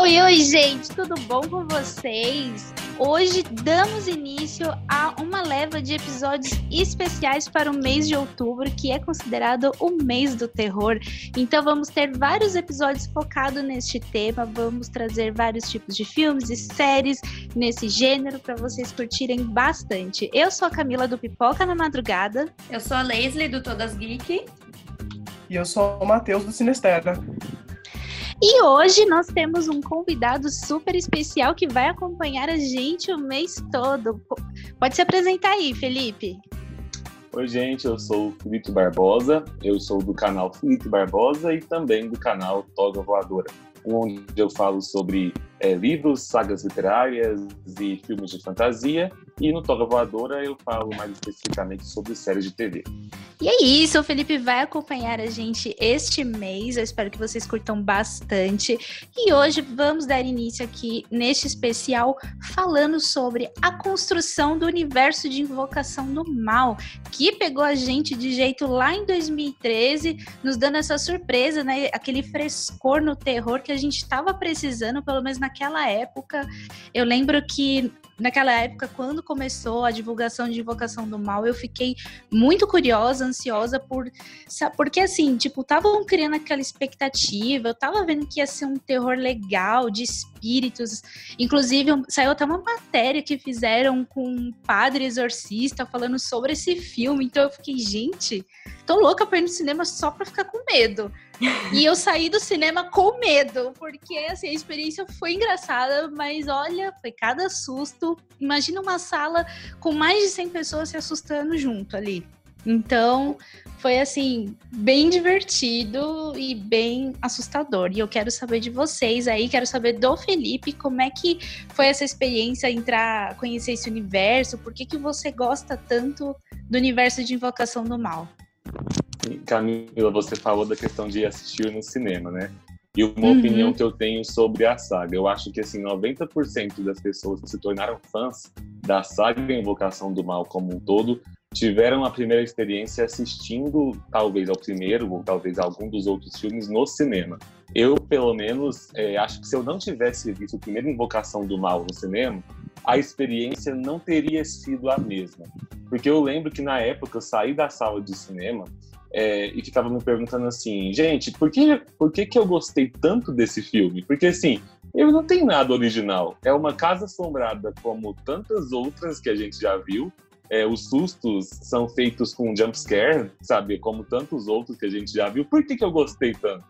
Oi, oi, gente, tudo bom com vocês? Hoje damos início a uma leva de episódios especiais para o mês de outubro, que é considerado o mês do terror. Então vamos ter vários episódios focados neste tema, vamos trazer vários tipos de filmes e séries nesse gênero para vocês curtirem bastante. Eu sou a Camila do Pipoca na Madrugada. Eu sou a Leslie do Todas Geek. E eu sou o Matheus do Sinestera. E hoje nós temos um convidado super especial que vai acompanhar a gente o mês todo. Pode se apresentar aí, Felipe. Oi, gente, eu sou o Felipe Barbosa, eu sou do canal Felipe Barbosa e também do canal Toga Voadora, onde eu falo sobre é, livros, sagas literárias e filmes de fantasia. E no Toga Voadora eu falo mais especificamente sobre séries de TV. E é isso, o Felipe vai acompanhar a gente este mês. Eu espero que vocês curtam bastante. E hoje vamos dar início aqui neste especial falando sobre a construção do universo de Invocação do Mal, que pegou a gente de jeito lá em 2013, nos dando essa surpresa, né? Aquele frescor no terror que a gente estava precisando, pelo menos naquela época. Eu lembro que naquela época, quando começou a divulgação de Invocação do Mal, eu fiquei muito curiosa, ansiosa por. Porque assim, tipo, estavam criando aquela expectativa, eu tava vendo que ia ser um terror legal, de espíritos. Inclusive, saiu até uma matéria que fizeram com um padre exorcista falando sobre esse filme. Então eu fiquei, gente, tô louca pra ir no cinema só pra ficar com medo. E eu saí do cinema com medo, porque assim, a experiência foi engraçada, mas olha, foi cada susto. Imagina uma sala com mais de 100 pessoas se assustando junto ali. Então, foi assim, bem divertido e bem assustador. E eu quero saber de vocês aí, quero saber do Felipe, como é que foi essa experiência entrar, conhecer esse universo, por que que você gosta tanto do universo de Invocação do Mal? Camila, você falou da questão de assistir no cinema, né? E uma uhum. opinião que eu tenho sobre a saga. Eu acho que, assim, 90% das pessoas que se tornaram fãs da saga Invocação do Mal como um todo tiveram a primeira experiência assistindo, talvez, ao primeiro ou talvez algum dos outros filmes no cinema. Eu, pelo menos, é, acho que se eu não tivesse visto a primeira Invocação do Mal no cinema, a experiência não teria sido a mesma. Porque eu lembro que na época eu saí da sala de cinema é, e ficava me perguntando assim, gente, por que, por que, que eu gostei tanto desse filme? Porque assim, ele não tem nada original. É uma casa assombrada como tantas outras que a gente já viu. É, os sustos são feitos com jumpscare, sabe? Como tantos outros que a gente já viu. Por que, que eu gostei tanto?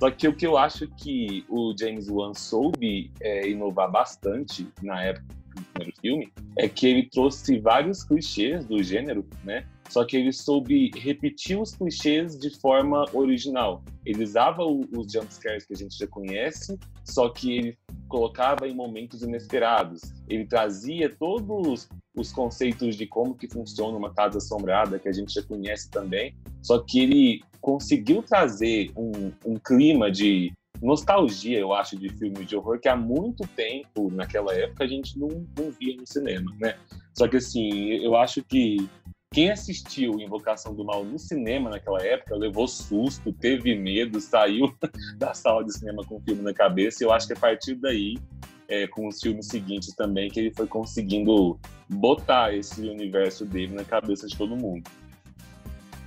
Só que o que eu acho que o James Wan soube é, inovar bastante na época primeiro filme é que ele trouxe vários clichês do gênero, né? Só que ele soube repetir os clichês de forma original. Ele usava os jumpscares que a gente já conhece, só que ele colocava em momentos inesperados. Ele trazia todos os conceitos de como que funciona uma casa assombrada, que a gente já conhece também, só que ele conseguiu trazer um, um clima de nostalgia, eu acho, de filmes de horror que há muito tempo, naquela época, a gente não, não via no cinema, né? Só que, assim, eu acho que quem assistiu Invocação do Mal no cinema naquela época levou susto, teve medo, saiu da sala de cinema com o filme na cabeça. E eu acho que a partir daí, é, com os filmes seguintes também, que ele foi conseguindo botar esse universo dele na cabeça de todo mundo.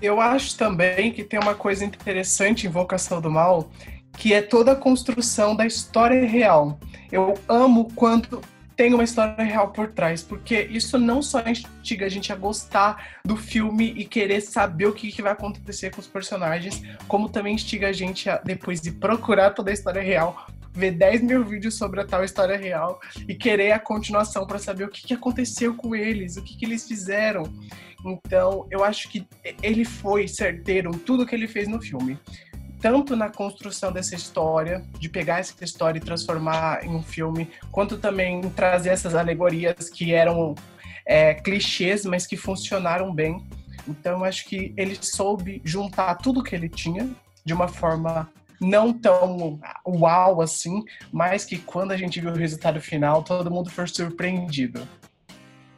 Eu acho também que tem uma coisa interessante em Invocação do Mal, que é toda a construção da história real. Eu amo quando tem uma história real por trás, porque isso não só instiga a gente a gostar do filme e querer saber o que, que vai acontecer com os personagens, como também instiga a gente a, depois de procurar toda a história real, ver 10 mil vídeos sobre a tal história real e querer a continuação para saber o que, que aconteceu com eles, o que, que eles fizeram. Então, eu acho que ele foi certeiro em tudo que ele fez no filme tanto na construção dessa história, de pegar essa história e transformar em um filme, quanto também em trazer essas alegorias que eram é, clichês, mas que funcionaram bem. Então, acho que ele soube juntar tudo que ele tinha de uma forma não tão uau assim, mas que quando a gente viu o resultado final, todo mundo foi surpreendido.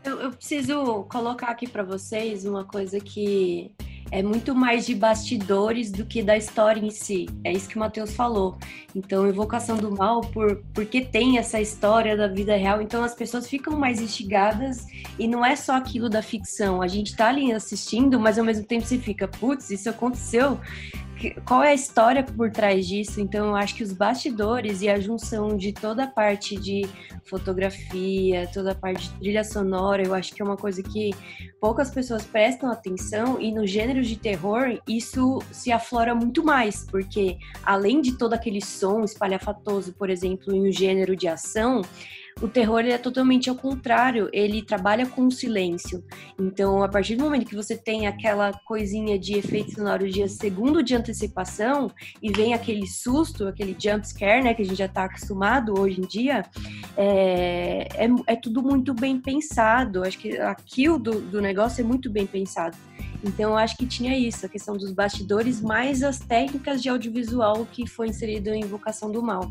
Eu, eu preciso colocar aqui para vocês uma coisa que é muito mais de bastidores do que da história em si. É isso que o Matheus falou. Então, Invocação do Mal, por, porque tem essa história da vida real, então as pessoas ficam mais instigadas e não é só aquilo da ficção. A gente tá ali assistindo, mas ao mesmo tempo você fica, putz, isso aconteceu qual é a história por trás disso? Então, eu acho que os bastidores e a junção de toda a parte de fotografia, toda a parte de trilha sonora, eu acho que é uma coisa que poucas pessoas prestam atenção e no gênero de terror isso se aflora muito mais, porque além de todo aquele som espalhafatoso, por exemplo, em um gênero de ação, o terror é totalmente ao contrário, ele trabalha com o silêncio. Então, a partir do momento que você tem aquela coisinha de efeito sonoro de segundo de antecipação e vem aquele susto, aquele jump scare, né, que a gente já está acostumado hoje em dia, é, é, é, tudo muito bem pensado. Acho que a kill do, do negócio é muito bem pensado. Então, eu acho que tinha isso, a questão dos bastidores, mais as técnicas de audiovisual que foi inserido em Invocação do Mal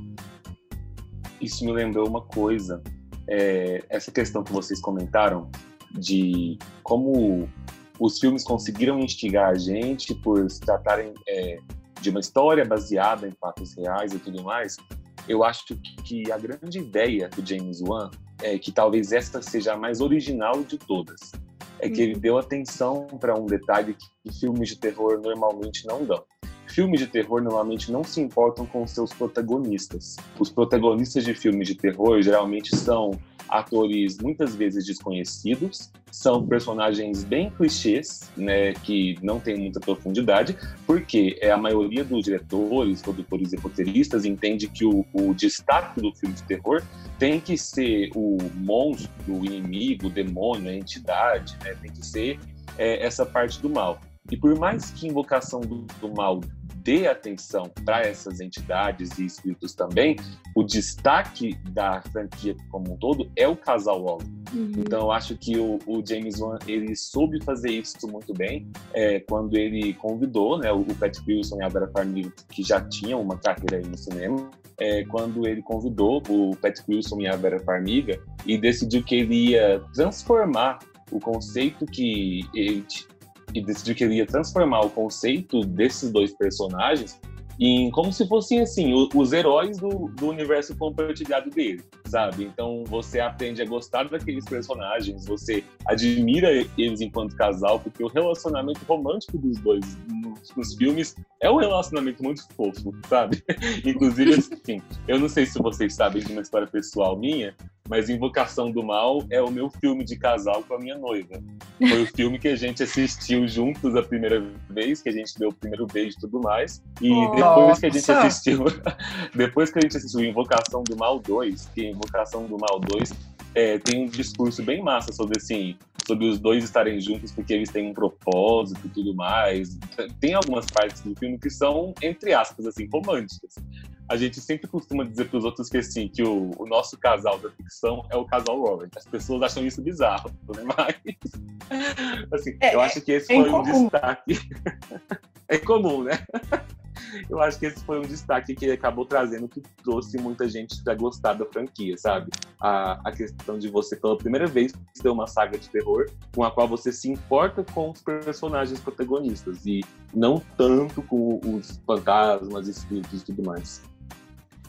isso me lembrou uma coisa. É, essa questão que vocês comentaram de como os filmes conseguiram instigar a gente por se tratarem é, de uma história baseada em fatos reais e tudo mais, eu acho que a grande ideia do James Wan é que talvez esta seja a mais original de todas. É que ele uhum. deu atenção para um detalhe que filmes de terror normalmente não dão filmes de terror normalmente não se importam com seus protagonistas. Os protagonistas de filmes de terror geralmente são atores muitas vezes desconhecidos, são personagens bem clichês, né, que não tem muita profundidade, porque é a maioria dos diretores, produtores e roteiristas entende que o, o destaque do filme de terror tem que ser o monstro, o inimigo, o demônio, a entidade, né, tem que ser é, essa parte do mal. E por mais que Invocação do, do Mal dê atenção para essas entidades e espíritos também, o destaque da franquia como um todo é o casal Waller. Uhum. Então, eu acho que o, o, James Wan ele soube fazer isso muito bem é, quando ele convidou né, o Patrick Wilson e a Vera Farmiga, que já tinham uma carreira aí no cinema, é, quando ele convidou o Patrick Wilson e a Vera Farmiga e decidiu que ele ia transformar o conceito que ele e decidiu que ele ia transformar o conceito desses dois personagens em como se fossem assim os heróis do, do universo compartilhado dele, sabe? Então você aprende a gostar daqueles personagens, você admira eles enquanto casal, porque o relacionamento romântico dos dois nos, nos filmes é um relacionamento muito fofo, sabe? Inclusive, assim, eu não sei se vocês sabem de uma história pessoal minha, mas Invocação do Mal é o meu filme de casal com a minha noiva. Foi o filme que a gente assistiu juntos a primeira vez, que a gente deu o primeiro beijo e tudo mais. E depois que a gente assistiu, depois que a gente assistiu Invocação do Mal 2, que Invocação do Mal 2 é, tem um discurso bem massa sobre assim, sobre os dois estarem juntos porque eles têm um propósito e tudo mais. Tem algumas partes do filme que são, entre aspas, assim, românticas a gente sempre costuma dizer para os outros que assim que o, o, nosso casal da ficção é o casal Warren. As pessoas acham isso bizarro, né? Mas assim, é, eu acho que esse é foi um destaque. é comum, né? Eu acho que esse foi um destaque que ele acabou trazendo, que trouxe muita gente para gostar da franquia, sabe? A, a questão de você, pela primeira vez, ter uma saga de terror com a qual você se importa com os personagens protagonistas e não tanto com os fantasmas, espíritos e tudo mais.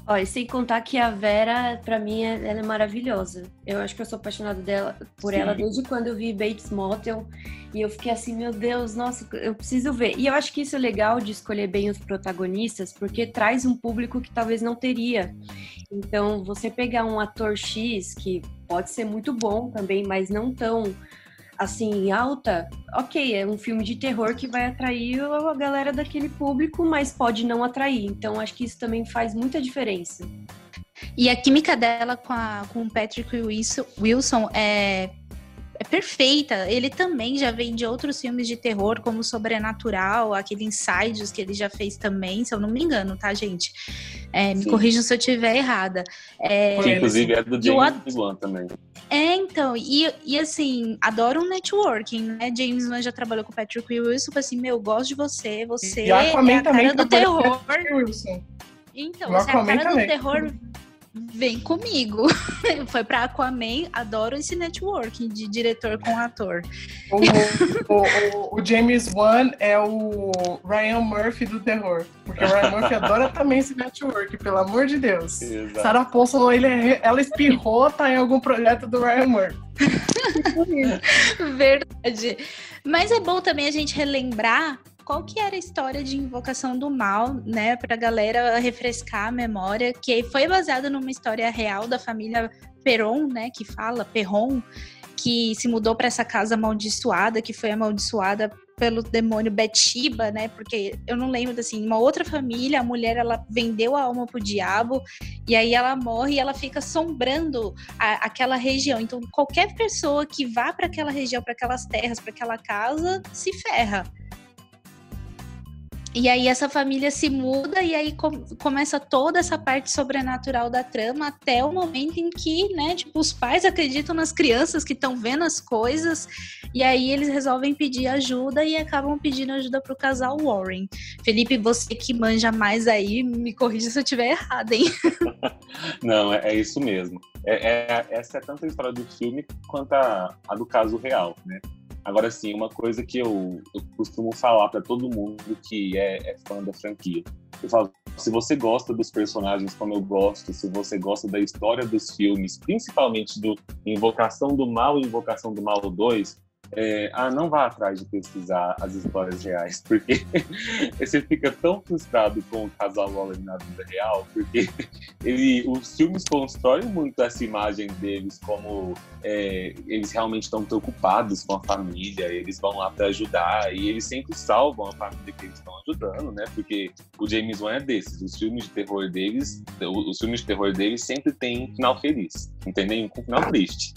Olha, sem contar que a Vera, para mim, é, ela é maravilhosa. Eu acho que eu sou apaixonada dela, por Sim. ela desde quando eu vi Bates Motel. E eu fiquei assim, meu Deus, nossa, eu preciso ver. E eu acho que isso é legal de escolher bem os protagonistas, porque traz um público que talvez não teria. Então, você pegar um ator X, que pode ser muito bom também, mas não tão assim, alta, ok, é um filme de terror que vai atrair a galera daquele público, mas pode não atrair. Então, acho que isso também faz muita diferença. E a química dela com, a, com o Patrick Wilson é é perfeita. Ele também já vem de outros filmes de terror, como Sobrenatural, aquele Insidious que ele já fez também, se eu não me engano, tá, gente? É, me corrijam se eu estiver errada. É, que, inclusive é do James Wan também. É, então, e, e assim, adoro um networking, né? James Wan já trabalhou com o Patrick Wilson, assim, meu, gosto de você, você e é a cara do terror. Então, você é a cara do terror vem comigo. Foi para Aquaman, adoro esse networking de diretor com ator. O, o, o, o, James Wan é o Ryan Murphy do terror. Porque o Ryan Murphy adora também esse network, pelo amor de Deus. Exato. Sarah Paulson, ele, é ela espirrou, tá em algum projeto do Ryan Murphy. Verdade. Mas é bom também a gente relembrar qual que era a história de Invocação do Mal, né, pra galera refrescar a memória, que foi baseada numa história real da família Peron, né, que fala Perron, que se mudou para essa casa amaldiçoada, que foi amaldiçoada pelo demônio Betiba, né? Porque eu não lembro assim, uma outra família, a mulher ela vendeu a alma pro diabo e aí ela morre e ela fica assombrando a, aquela região. Então qualquer pessoa que vá para aquela região, para aquelas terras, para aquela casa, se ferra. E aí essa família se muda e aí com, começa toda essa parte sobrenatural da trama até o momento em que, né, tipo, os pais acreditam nas crianças que estão vendo as coisas e aí eles resolvem pedir ajuda e acabam pedindo ajuda pro casal Warren. Felipe, você que manja mais aí, me corrija se eu estiver errado, hein? Não, é, é isso mesmo. É, é, essa é tanto a história do filme quanto a, a do caso real, né? Agora, sim, uma coisa que eu, eu costumo falar para todo mundo que é, é, fã da franquia. Eu falo, se você gosta dos personagens como eu gosto, se você gosta da história dos filmes, principalmente do Invocação do Mal e Invocação do Mal 2, é, ah, não vá atrás de pesquisar as histórias reais, porque você fica tão frustrado com o casal Waller na vida real, porque ele, os filmes constroem muito essa imagem deles como é, eles realmente estão preocupados com a família, eles vão lá para ajudar e eles sempre salvam a família que eles estão ajudando, né? Porque o James Wan é desses, os filmes de terror deles, os filmes de terror deles sempre têm um final feliz, entendeu? Um final triste.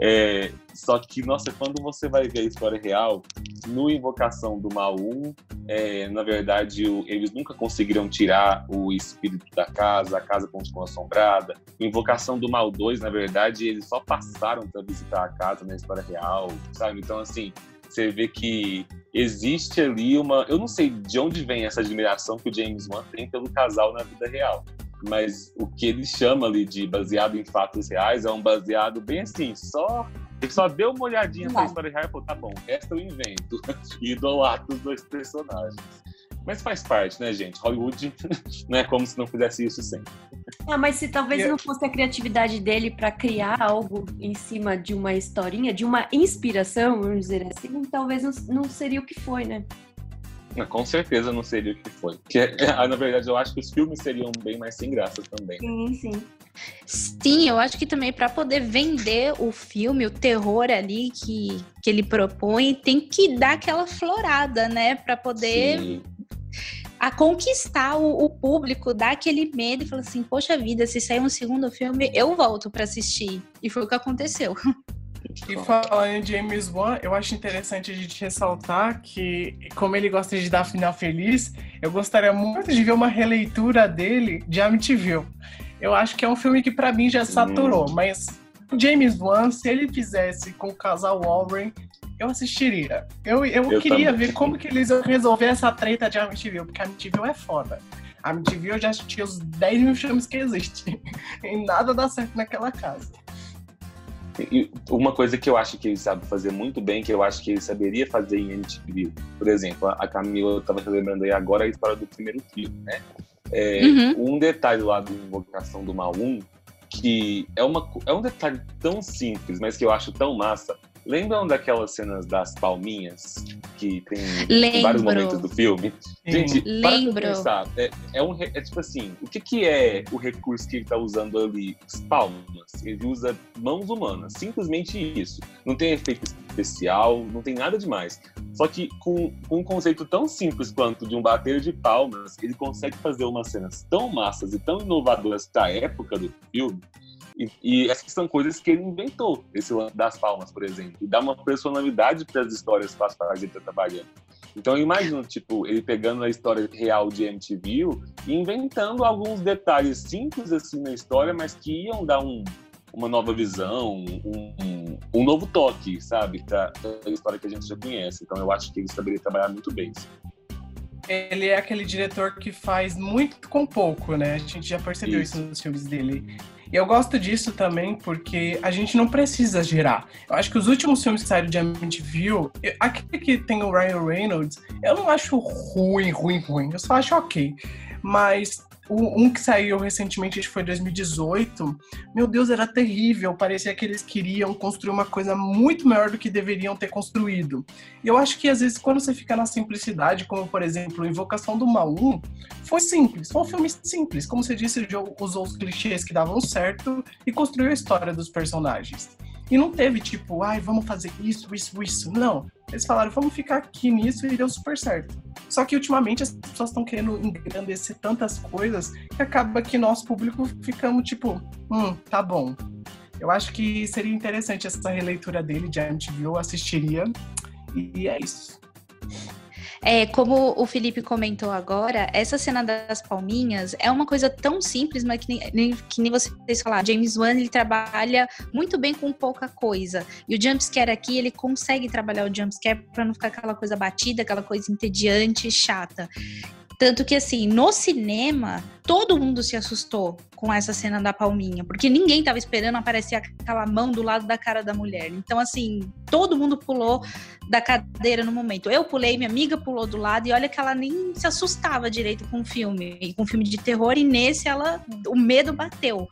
É, só que, nossa, quando você vai ver a história real, no Invocação do Mal 1, é, na verdade, o, eles nunca conseguiram tirar o espírito da casa, a casa continuou assombrada. Invocação do Mal 2, na verdade, eles só passaram para visitar a casa na história real, sabe? Então, assim, você vê que existe ali uma. Eu não sei de onde vem essa admiração que o James Wan tem pelo casal na vida real mas o que ele chama ali de baseado em fatos reais é um baseado bem assim, só ele só deu uma olhadinha na história real e falou, tá bom, esta eu invento. E idolatro os dois personagens. Mas faz parte, né, gente? Hollywood não é como se não fizesse isso sempre. Ah, mas se talvez não fosse a criatividade dele para criar algo em cima de uma historinha, de uma inspiração, vamos dizer assim, talvez não, não seria o que foi, né? Com certeza não seria o que foi. Porque, na verdade, eu acho que os filmes seriam bem mais sem graça também. Sim, sim. Sim, eu acho que também para poder vender o filme, o terror ali que, que ele propõe, tem que dar aquela florada, né? Para poder Sim. a conquistar o, o, público, dar aquele medo e falar assim: poxa vida, se sair um segundo filme, eu volto para assistir. E foi o que aconteceu. E falando em James Wan, eu acho interessante a gente ressaltar que, como ele gosta de dar final feliz, eu gostaria muito de ver uma releitura dele de Amityville. Eu acho que é um filme que para mim já saturou, hum. mas James Wan, se ele fizesse com o casal Warren, eu assistiria. Eu, eu, eu queria também. ver como que eles iam resolver essa treta de Amityville, porque Amityville é foda. Amityville eu já assisti os 10 mil filmes que existem. e nada dá certo naquela casa. E uma coisa que eu acho que ele sabe fazer muito bem, que eu acho que ele saberia fazer em MTV, por exemplo, a Camila estava lembrando aí agora a história do primeiro filme, né? É, uhum. Um detalhe lá do Invocação do Mal 1, que é, uma, é um detalhe tão simples, mas que eu acho tão massa, Lembram daquelas cenas das palminhas que tem em vários momentos do filme? Gente, Lembro. para pensar, é, é, um, é tipo assim, o que, que é o recurso que ele tá usando ali? As palmas. Ele usa mãos humanas, simplesmente isso. Não tem efeito especial, não tem nada demais. Só que com, com um conceito tão simples quanto de um bater de palmas, ele consegue fazer umas cenas tão massas e tão inovadoras para a época do filme e, e, essas são coisas que ele inventou, esse lance das palmas, por exemplo. E dá uma personalidade para as histórias para as quais ele está trabalhando. Então eu imagino, tipo, ele pegando a história real de MTV e inventando alguns detalhes simples assim na história, mas que iam dar um, uma nova visão, um, um, um novo toque, sabe, para a história que a gente já conhece. Então eu acho que ele saberia trabalhar muito bem. ele é aquele diretor que faz muito com pouco, né? A gente já percebeu isso, isso nos filmes dele. E eu gosto disso também porque a gente não precisa girar. Eu acho que os últimos filmes que saíram de Amityville, aquele que tem o Ryan Reynolds, eu não acho ruim, ruim, ruim. Eu só acho ok. Mas um que saiu recentemente, acho que foi 2018, meu Deus, era terrível. Parecia que eles queriam construir uma coisa muito maior do que deveriam ter construído. E eu acho que às vezes quando você fica na simplicidade, como por exemplo, Invocação do Mal 1, foi simples, foi um filme simples. Como você disse, usou os clichês que davam certo e construiu a história dos personagens. E não teve tipo, ai, vamos fazer isso, isso, isso. Não. Eles falaram, vamos ficar aqui nisso e deu super certo. Só que ultimamente as pessoas estão querendo engrandecer tantas coisas que acaba que nosso público ficamos tipo, hum, tá bom. Eu acho que seria interessante essa releitura dele de MTV, eu assistiria. E é isso. É, como o Felipe comentou agora, essa cena das palminhas é uma coisa tão simples, mas que nem, que nem vocês falaram. James Wan, ele trabalha muito bem com pouca coisa. E o jumpscare aqui, ele consegue trabalhar o jumpscare para não ficar aquela coisa batida, aquela coisa entediante, chata. Tanto que, assim, no cinema, todo mundo se assustou com essa cena da palminha, porque ninguém tava esperando aparecer aquela mão do lado da cara da mulher. Então, assim, todo mundo pulou da cadeira no momento. Eu pulei, minha amiga pulou do lado, e olha que ela nem se assustava direito com o filme, com filme de terror, e nesse ela, o medo bateu.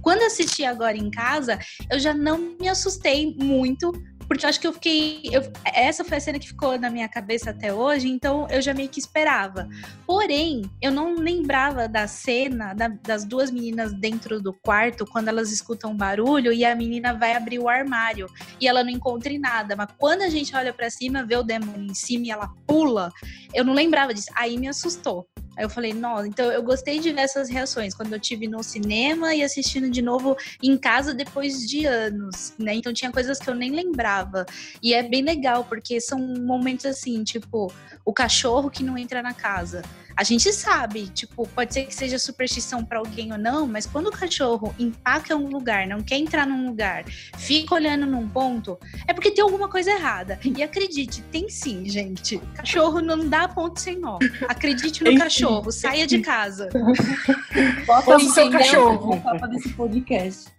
Quando assisti agora em casa, eu já não me assustei muito, porque eu acho que eu fiquei. Eu, essa foi a cena que ficou na minha cabeça até hoje, então eu já meio que esperava. Porém, eu não lembrava da cena da, das duas meninas dentro do quarto, quando elas escutam um barulho e a menina vai abrir o armário e ela não encontra nada. Mas quando a gente olha para cima, vê o demônio em cima e ela pula, eu não lembrava disso. Aí me assustou. Aí eu falei, nossa, então eu gostei de ver essas reações quando eu tive no cinema e assistindo de novo em casa depois de anos, né? Então tinha coisas que eu nem lembrava. E é bem legal, porque são momentos assim, tipo, o cachorro que não entra na casa a gente sabe, tipo, pode ser que seja superstição para alguém ou não, mas quando o cachorro empaca um lugar, não quer entrar num lugar, fica olhando num ponto, é porque tem alguma coisa errada. E acredite, tem sim, gente. Cachorro não dá ponto sem nó. Acredite no cachorro, saia de casa. Bota o seu cachorro. desse podcast.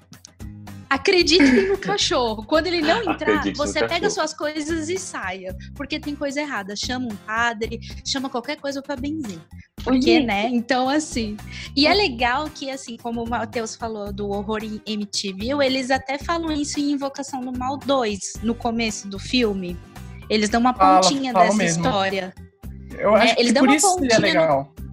Acredite no cachorro. Quando ele não entrar, Acredite você pega suas coisas e saia. Porque tem coisa errada. Chama um padre, chama qualquer coisa para benzer. Porque, né? Então, assim. E é legal que, assim, como o Matheus falou do horror em MTV, eles até falam isso em Invocação do Mal 2, no começo do filme. Eles dão uma pontinha fala, fala dessa mesmo. história. Eu acho é, que por isso é legal. No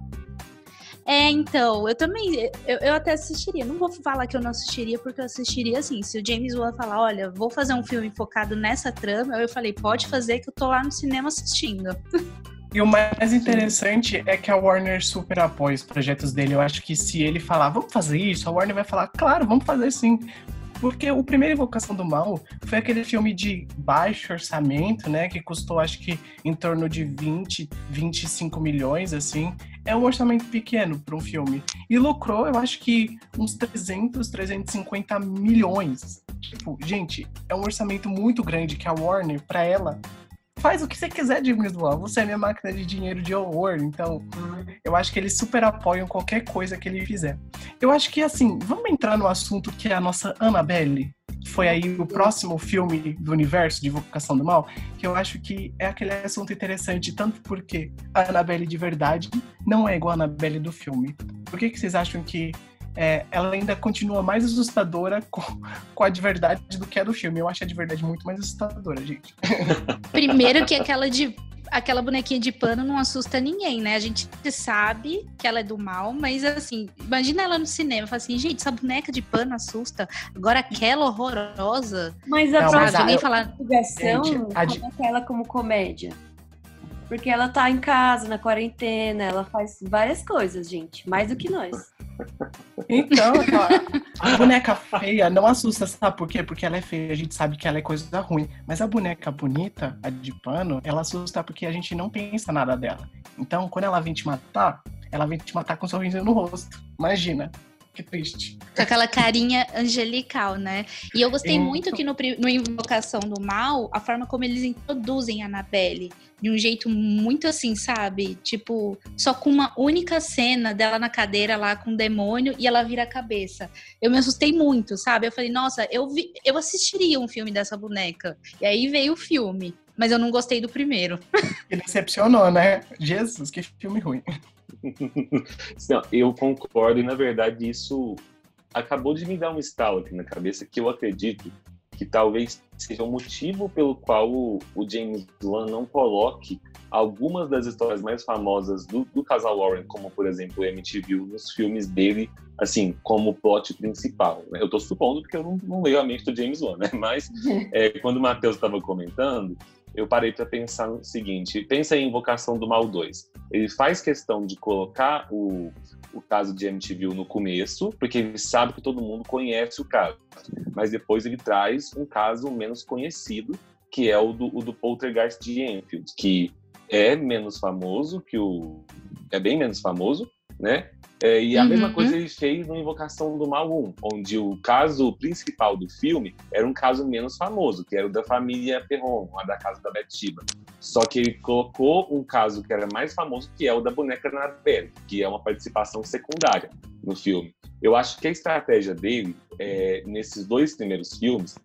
é, então, eu também, eu, eu até assistiria. Não vou falar que eu não assistiria, porque eu assistiria assim. Se o James Wan falar, olha, vou fazer um filme focado nessa trama, eu falei, pode fazer que eu tô lá no cinema assistindo. E o mais interessante é que a Warner super apoia os projetos dele. Eu acho que se ele falar, vamos fazer isso, a Warner vai falar, claro, vamos fazer sim. Porque o primeiro Invocação do Mal foi aquele filme de baixo orçamento, né? Que custou acho que em torno de 20, 25 milhões, assim. É um orçamento pequeno para um filme. E lucrou, eu acho que uns 300, 350 milhões. Tipo, gente, é um orçamento muito grande que a Warner, para ela, faz o que você quiser de Wan. Você é minha máquina de dinheiro de horror. Então, eu acho que eles super apoiam qualquer coisa que ele fizer. Eu acho que, assim, vamos entrar no assunto que é a nossa Annabelle. Que foi aí o próximo filme do universo de Invocação do Mal, que eu acho que é aquele assunto interessante, tanto porque a Annabelle de verdade não é igual a Annabelle do filme. Por que, que vocês acham que é, ela ainda continua mais assustadora com, com, a de verdade do que a do filme. Eu acho a de verdade muito mais assustadora, gente. Primeiro que aquela de aquela bonequinha de pano não assusta ninguém, né? A gente sabe que ela é do mal, mas assim, imagina ela no cinema, fala assim, gente, essa boneca de pano assusta. Agora aquela horrorosa. Mas a não, próxima alguém falar investigação coloca ela como comédia. Porque ela tá em casa, na quarentena, ela faz várias coisas, gente, mais do que nós. Então, a boneca feia não assusta, sabe por quê? Porque ela é feia, a gente sabe que ela é coisa ruim. Mas a boneca bonita, a de pano, ela assusta porque a gente não pensa nada dela. Então, quando ela vem te matar, ela vem te matar com um sorriso no rosto. Imagina. Que triste. Com aquela carinha angelical, né? E eu gostei muito que no, no Invocação do Mal, a forma como eles introduzem a Annabelle, de um jeito muito assim, sabe? Tipo, só com uma única cena dela na cadeira lá com o demônio e ela vira a cabeça. Eu me assustei muito, sabe? Eu falei, nossa, eu, vi, eu assistiria um filme dessa boneca. E aí veio o filme. Mas eu não gostei do primeiro. Ele decepcionou, né? Jesus, que filme ruim. Eu concordo, e na verdade isso acabou de me dar um estalo aqui na cabeça que eu acredito que talvez seja o motivo pelo qual o, o James Wan não coloque algumas das histórias mais famosas do, do casal Warren, como por exemplo o MTV, nos filmes dele, assim, como plot principal. Né? Eu estou supondo porque eu não, não, leio a mente do James Wan, né? Mas é, quando o Matheus estava comentando, eu parei para pensar no seguinte: pensa em Invocação do Mal 2. Ele faz questão de colocar o, o caso de MTV no começo, porque ele sabe que todo mundo conhece o caso. Mas depois ele traz um caso menos conhecido, que é o do, o do Poltergeist de Enfield, que é menos famoso que o. É bem menos famoso, né? É, e a uhum. mesma coisa ele fez no Invocação do Mal 1, onde o caso principal do filme era um caso menos famoso, que era o da família Perron, a da casa da Betiba. Só que ele colocou um caso que era mais famoso, que é o da boneca Annabelle, que é uma participação secundária no filme. Eu acho que a estratégia dele, é, nesses dois primeiros filmes,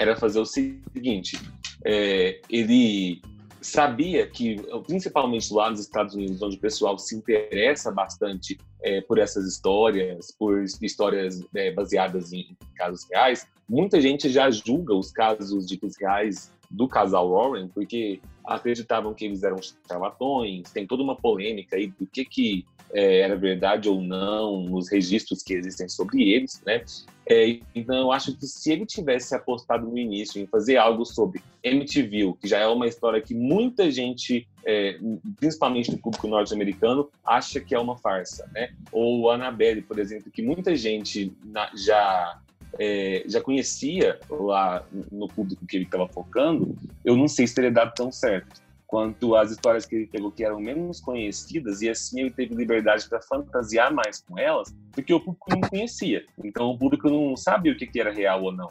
era fazer o seguinte: é, ele sabia que, principalmente lá nos Estados Unidos, onde o pessoal se interessa bastante é, por essas histórias, por histórias é, baseadas em casos reais, muita gente já julga os casos de reais do casal Warren, porque acreditavam que eles eram charlatões, tem toda uma polêmica aí do que, que é, era verdade ou não nos registros que existem sobre eles, né? É, então, eu acho que se ele tivesse apostado no início em fazer algo sobre MTV, que já é uma história que muita gente, é, principalmente do público norte-americano, acha que é uma farsa, né? Ou Annabelle, por exemplo, que muita gente na, já é, já conhecia lá no público que ele estava focando, eu não sei se teria dado tão certo quanto as histórias que ele pegou que eram menos conhecidas e assim ele teve liberdade para fantasiar mais com elas, porque o público não conhecia. Então o público não sabia o que, que era real ou não.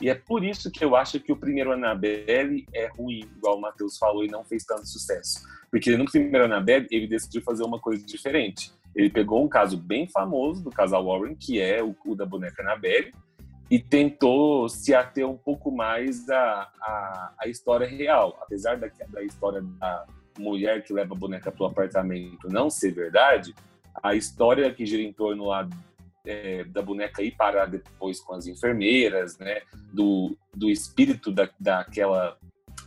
E é por isso que eu acho que o primeiro Annabelle é ruim, igual o Matheus falou, e não fez tanto sucesso. Porque no primeiro Annabelle ele decidiu fazer uma coisa diferente. Ele pegou um caso bem famoso do casal Warren, que é o, o da boneca Annabelle, e tentou se ater um pouco mais à, à, à história real. Apesar da, da história da mulher que leva a boneca para o apartamento não ser verdade, a história que gira em torno é, da boneca ir parar depois com as enfermeiras, né, do, do espírito da, daquela,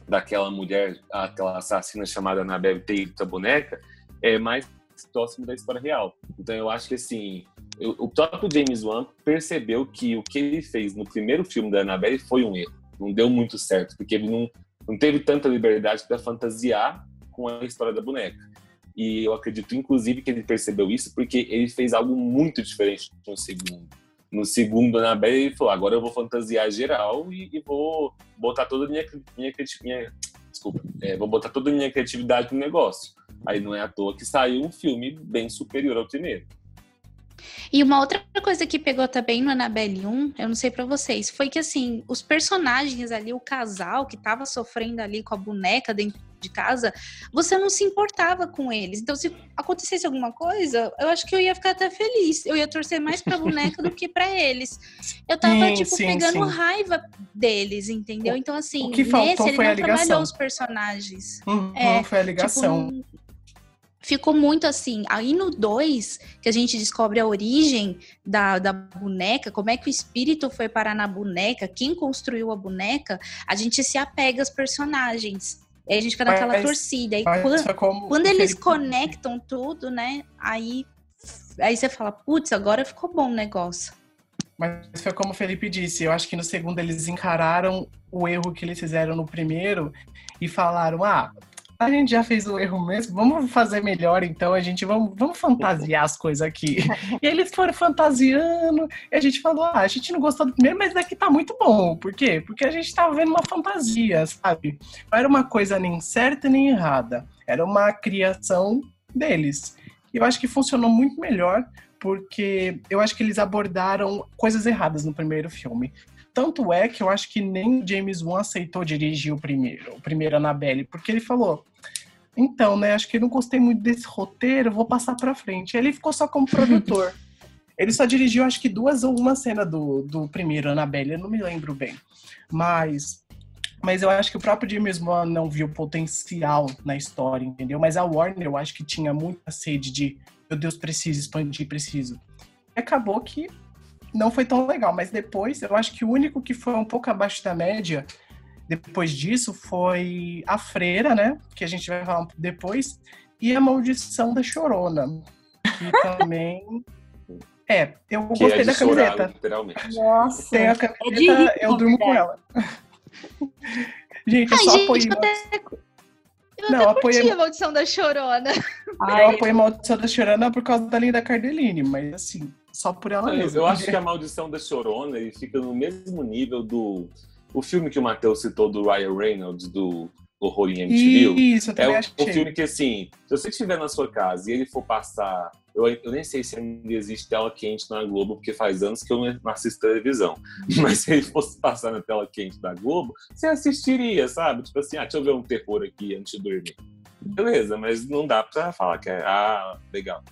daquela mulher, aquela assassina chamada Annabelle Tate, a boneca, é mais próximo da história real. Então eu acho que assim, o próprio James Wan percebeu que o que ele fez no primeiro filme da Annabelle foi um erro. Não deu muito certo, porque ele não, não teve tanta liberdade para fantasiar com a história da boneca. E eu acredito, inclusive, que ele percebeu isso porque ele fez algo muito diferente no segundo. No segundo, Annabelle, ele falou: agora eu vou fantasiar geral e, e vou botar toda a minha, minha, minha desculpa, é, vou botar toda a minha criatividade no negócio. Aí não é à toa que saiu um filme bem superior ao primeiro. E uma outra coisa que pegou também no Annabelle 1, eu não sei para vocês, foi que assim, os personagens ali, o casal que tava sofrendo ali com a boneca dentro de casa, você não se importava com eles. Então, se acontecesse alguma coisa, eu acho que eu ia ficar até feliz. Eu ia torcer mais pra boneca do que para eles. Eu tava, sim, tipo, sim, pegando sim. raiva deles, entendeu? Então, assim, o que nesse ele não trabalhou os personagens. Uhum, é, foi a ligação. Tipo, ficou muito assim. Aí no 2, que a gente descobre a origem da, da boneca, como é que o espírito foi parar na boneca, quem construiu a boneca, a gente se apega aos personagens. Aí a gente fica naquela mas, torcida. E quando, quando eles conectam tudo, né? Aí, aí você fala, putz, agora ficou bom o negócio. Mas foi como o Felipe disse, eu acho que no segundo eles encararam o erro que eles fizeram no primeiro e falaram: ah, a gente já fez o erro mesmo, vamos fazer melhor então, a gente vamos, vamos fantasiar as coisas aqui. e eles foram fantasiando, e a gente falou, ah, a gente não gostou do primeiro, mas daqui tá muito bom. Por quê? Porque a gente tava vendo uma fantasia, sabe? Não era uma coisa nem certa nem errada, era uma criação deles. E eu acho que funcionou muito melhor, porque eu acho que eles abordaram coisas erradas no primeiro filme. Tanto é que eu acho que nem James Wan aceitou dirigir o primeiro, o primeiro Annabelle, porque ele falou: então, né, acho que eu não gostei muito desse roteiro, vou passar pra frente. Ele ficou só como produtor. ele só dirigiu, acho que duas ou uma cena do, do primeiro Annabelle, eu não me lembro bem. Mas mas eu acho que o próprio James Wan não viu potencial na história, entendeu? Mas a Warner, eu acho que tinha muita sede de, meu Deus, preciso expandir, preciso. E acabou que não foi tão legal, mas depois, eu acho que o único que foi um pouco abaixo da média depois disso foi A Freira, né? Que a gente vai falar depois, e A Maldição da Chorona, que também. É, eu que gostei é da camiseta. Chorar, literalmente. Nossa. Tem a camiseta, é eu durmo com ela. gente, eu só apoio. Eu não, até apoiei... a Maldição da Chorona. Ai, eu apoio a Maldição da Chorona por causa da Linda Cardellini, mas assim, só por ela mesma. Eu acho que a Maldição da Chorona ele fica no mesmo nível do o filme que o Matheus citou do Ryan Reynolds, do Horror em MTV. Isso, eu é o, filme que, assim, se você estiver na sua casa e ele for passar. Eu, eu nem sei se ainda existe tela quente na Globo, porque faz anos que eu não assisto televisão. Mas se ele fosse passar na tela quente da Globo, você assistiria, sabe? Tipo assim, ah, deixa eu ver um terror aqui antes de dormir. Beleza, mas não dá pra falar que é, ah, legal.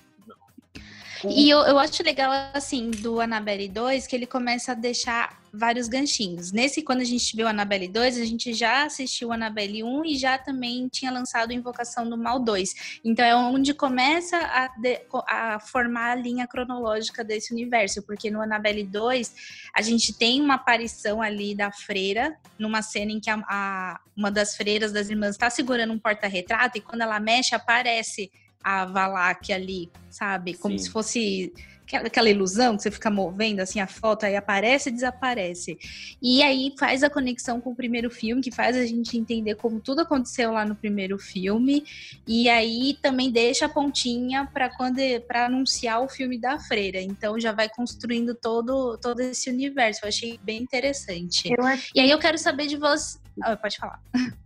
E eu, eu acho legal, assim, do Annabelle 2, que ele começa a deixar vários ganchinhos. Nesse, quando a gente viu Annabelle 2, a gente já assistiu Annabelle 1 e já também tinha lançado Invocação do Mal 2. Então é onde começa a, de, a formar a linha cronológica desse universo, porque no Annabelle 2 a gente tem uma aparição ali da freira, numa cena em que a, a uma das freiras das irmãs está segurando um porta-retrato e quando ela mexe aparece a Valak ali, sabe? Como Sim. se fosse aquela ilusão que você fica movendo assim a foto, aí aparece e desaparece. E aí faz a conexão com o primeiro filme, que faz a gente entender como tudo aconteceu lá no primeiro filme. E aí também deixa a pontinha para quando para anunciar o filme da Freira. Então já vai construindo todo todo esse universo. Eu achei bem interessante. E aí eu quero saber de você. Oh, pode falar.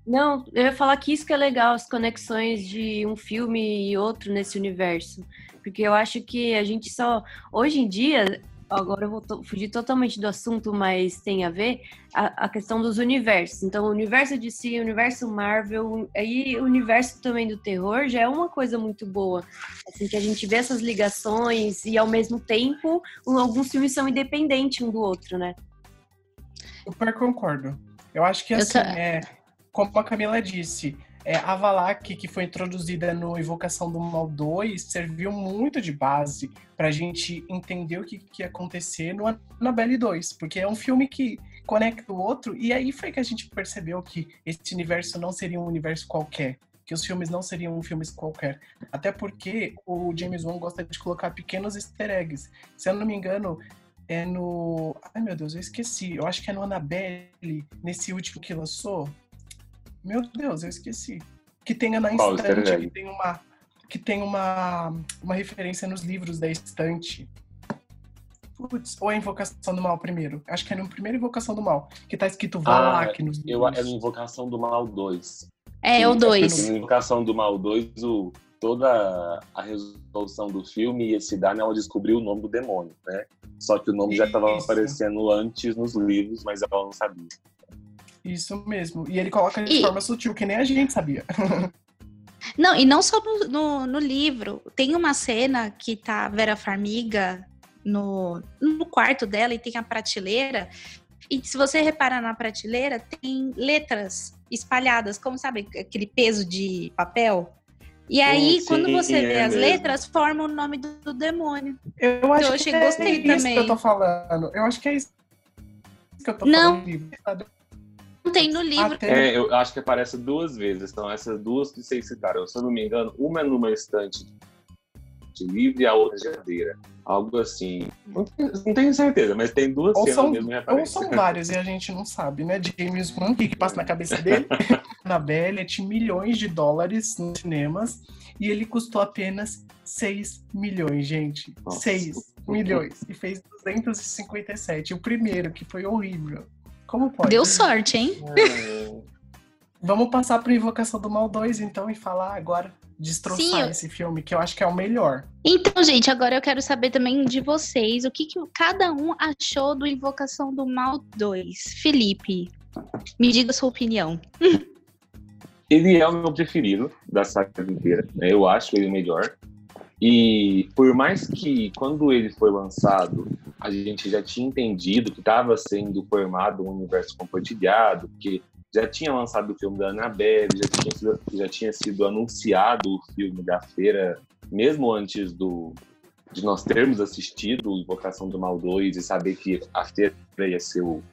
Não, eu ia falar que isso que é legal, as conexões de um filme e outro nesse universo. Porque eu acho que a gente só. Hoje em dia, agora eu vou to fugir totalmente do assunto, mas tem a ver a, a, questão dos universos. Então, o universo de si, o universo Marvel, aí o universo também do terror já é uma coisa muito boa. Assim, que a gente vê essas ligações e ao mesmo tempo alguns filmes são independentes um do outro, né? Super concordo. Eu acho que assim, é, como a Camila disse, é, a Valak, que foi introduzida no Invocação do Mal 2, serviu muito de base para a gente entender o que, que ia acontecer no Annabelle 2, porque é um filme que conecta o outro, e aí foi que a gente percebeu que esse universo não seria um universo qualquer, que os filmes não seriam filmes qualquer. Até porque o James Wan gosta de colocar pequenos easter eggs. Se eu não me engano, é no. Ai meu Deus, eu esqueci. Eu acho que é no Annabelle, nesse último que lançou. Meu Deus, eu esqueci. Que tenha na estante, que tem uma que tem uma, uma referência nos livros da estante. Putz, ou é Invocação do Mal primeiro? Acho que é no primeiro Invocação do Mal, que tá escrito Valak ah, nos livros. Eu, é no Invocação do Mal 2. É, é o 2. No Invocação do Mal 2, o, toda a resolução do filme ia se dar né, ao descobrir o nome do demônio, né? Só que o nome Isso. já estava aparecendo antes nos livros, mas ela não sabia. Isso mesmo. E ele coloca de e... forma sutil, que nem a gente sabia. Não, e não só no, no, no, livro. Tem uma cena que tá a Vera Farmiga no, no quarto dela e tem a prateleira. E se você reparar na prateleira, tem letras espalhadas, como sabe aquele peso de papel? E aí, sim, quando você é vê as mesmo. letras, forma o nome do, do demônio. Eu acho eu achei, que é gostei isso também. que eu tô falando. Eu acho que é isso que eu tô não. falando não tem no livro. É, eu acho que aparece duas vezes. São essas duas que vocês citaram. Se eu não me engano, uma é numa estante de livro e a outra de geladeira. Algo assim. Não, não, tenho certeza, mas tem duas ou cenas são, mesmo Ou são várias e a gente não sabe, né? James Wan, o que, que passa na cabeça dele? Annabelle tinha milhões de dólares nos cinemas e ele custou apenas 6 milhões, gente. Nossa. 6 milhões. E fez 257. O primeiro, que foi horrível. Como pode? Deu sorte, hein? É. Vamos passar para Invocação do Mal 2, então, e falar agora destroçar Sim, esse filme, que eu acho que é o melhor. Então, gente, agora eu quero saber também de vocês o que, que cada um achou do Invocação do Mal 2. Felipe, me diga a sua opinião. Ele é o meu preferido da saga inteira, né? eu acho ele melhor. E por mais que quando ele foi lançado, a gente já tinha entendido que estava sendo formado um universo compartilhado, que já tinha lançado o filme da Annabelle, já tinha, sido, já tinha sido anunciado o filme da feira, mesmo antes do, de nós termos assistido Invocação do Mal 2 e saber que a feira ia ser o,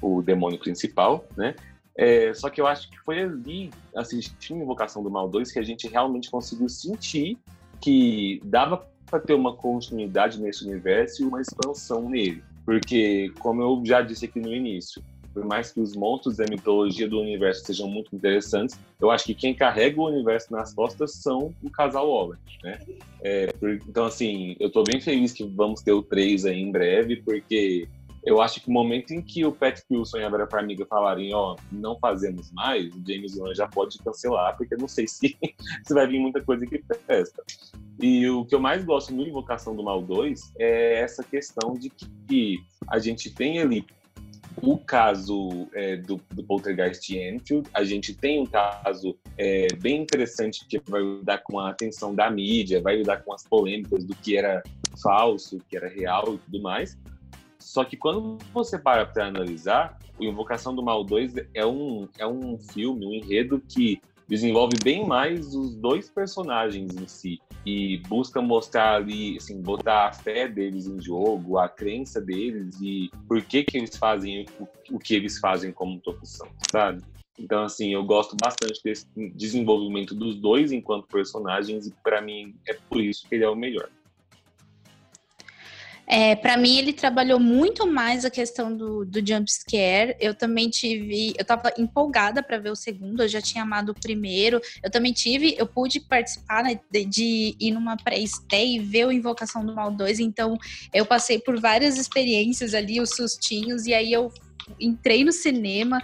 o demônio principal, né? É, só que eu acho que foi ali, assistindo Invocação do Mal 2, que a gente realmente conseguiu sentir que dava para ter uma continuidade nesse universo e uma expansão nele. Porque, como eu já disse aqui no início, por mais que os monstros da mitologia do universo sejam muito interessantes, eu acho que quem carrega o universo nas costas são o casal Holland, né? É, por, então, assim, eu estou bem feliz que vamos ter o 3 aí em breve, porque eu acho que o momento em que o Patrick Wilson e a Vera Farmiga falarem, ó, não fazemos mais, o James Wan já pode cancelar, porque não sei se, se vai vir muita coisa que presta. E o que eu mais gosto no Invocação do Mal 2 é essa questão de que a gente tem ali o caso é, do, do Poltergeist Enfield, a gente tem um caso é, bem interessante que vai lidar com a atenção da mídia, vai lidar com as polêmicas do que era falso, que era real e tudo mais. Só que quando você para para analisar, o Invocação do Mal 2 é um, é um filme, um enredo que desenvolve bem mais os dois personagens em si e busca mostrar ali, assim, botar a fé deles em jogo, a crença deles e por que que eles fazem o, o que eles fazem como profissão, sabe? Então, assim, eu gosto bastante desse desenvolvimento dos dois enquanto personagens e para mim é por isso que ele é o melhor. É, para mim, ele trabalhou muito mais a questão do, do jump scare. Eu também tive. Eu tava empolgada para ver o segundo, eu já tinha amado o primeiro. Eu também tive. Eu pude participar né, de, de, ir numa pré-stay e ver o Invocação do Mal 2. Então, eu passei por várias experiências ali, os sustinhos, e aí eu entrei no cinema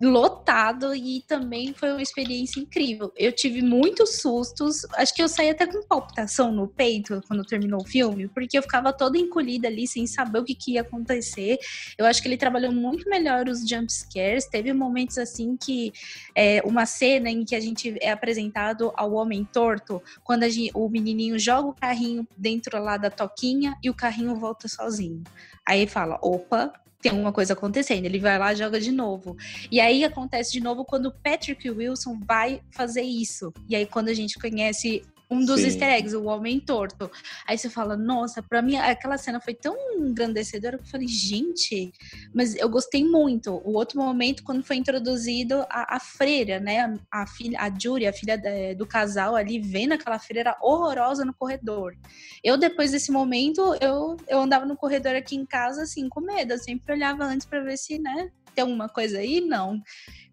lotado e também foi uma experiência incrível. Eu tive muitos sustos, acho que eu saí até com palpitação no peito quando terminou o filme, porque eu ficava toda encolhida ali sem saber o que, que ia acontecer. Eu acho que ele trabalhou muito melhor os jump scares. Teve momentos assim que é, uma cena em que a gente é apresentado ao homem torto, quando gente, o menininho joga o carrinho dentro lá da toquinha e o carrinho volta sozinho. Aí fala, opa, tem alguma coisa acontecendo. Ele vai lá joga de novo. E aí acontece de novo quando o Patrick Wilson vai fazer isso. E aí quando a gente conhece um dos Sim. easter eggs, o homem torto. Aí você fala, nossa, pra mim aquela cena foi tão engrandecedora que eu falei, gente, mas eu gostei muito. O outro momento, quando foi introduzido a, a freira, né? A filha, a Jury, a filha de, do casal ali, vendo aquela freira horrorosa no corredor. Eu, depois desse momento, eu, eu andava no corredor aqui em casa, assim, com medo. Eu sempre olhava antes para ver se, né, tem alguma coisa aí? Não.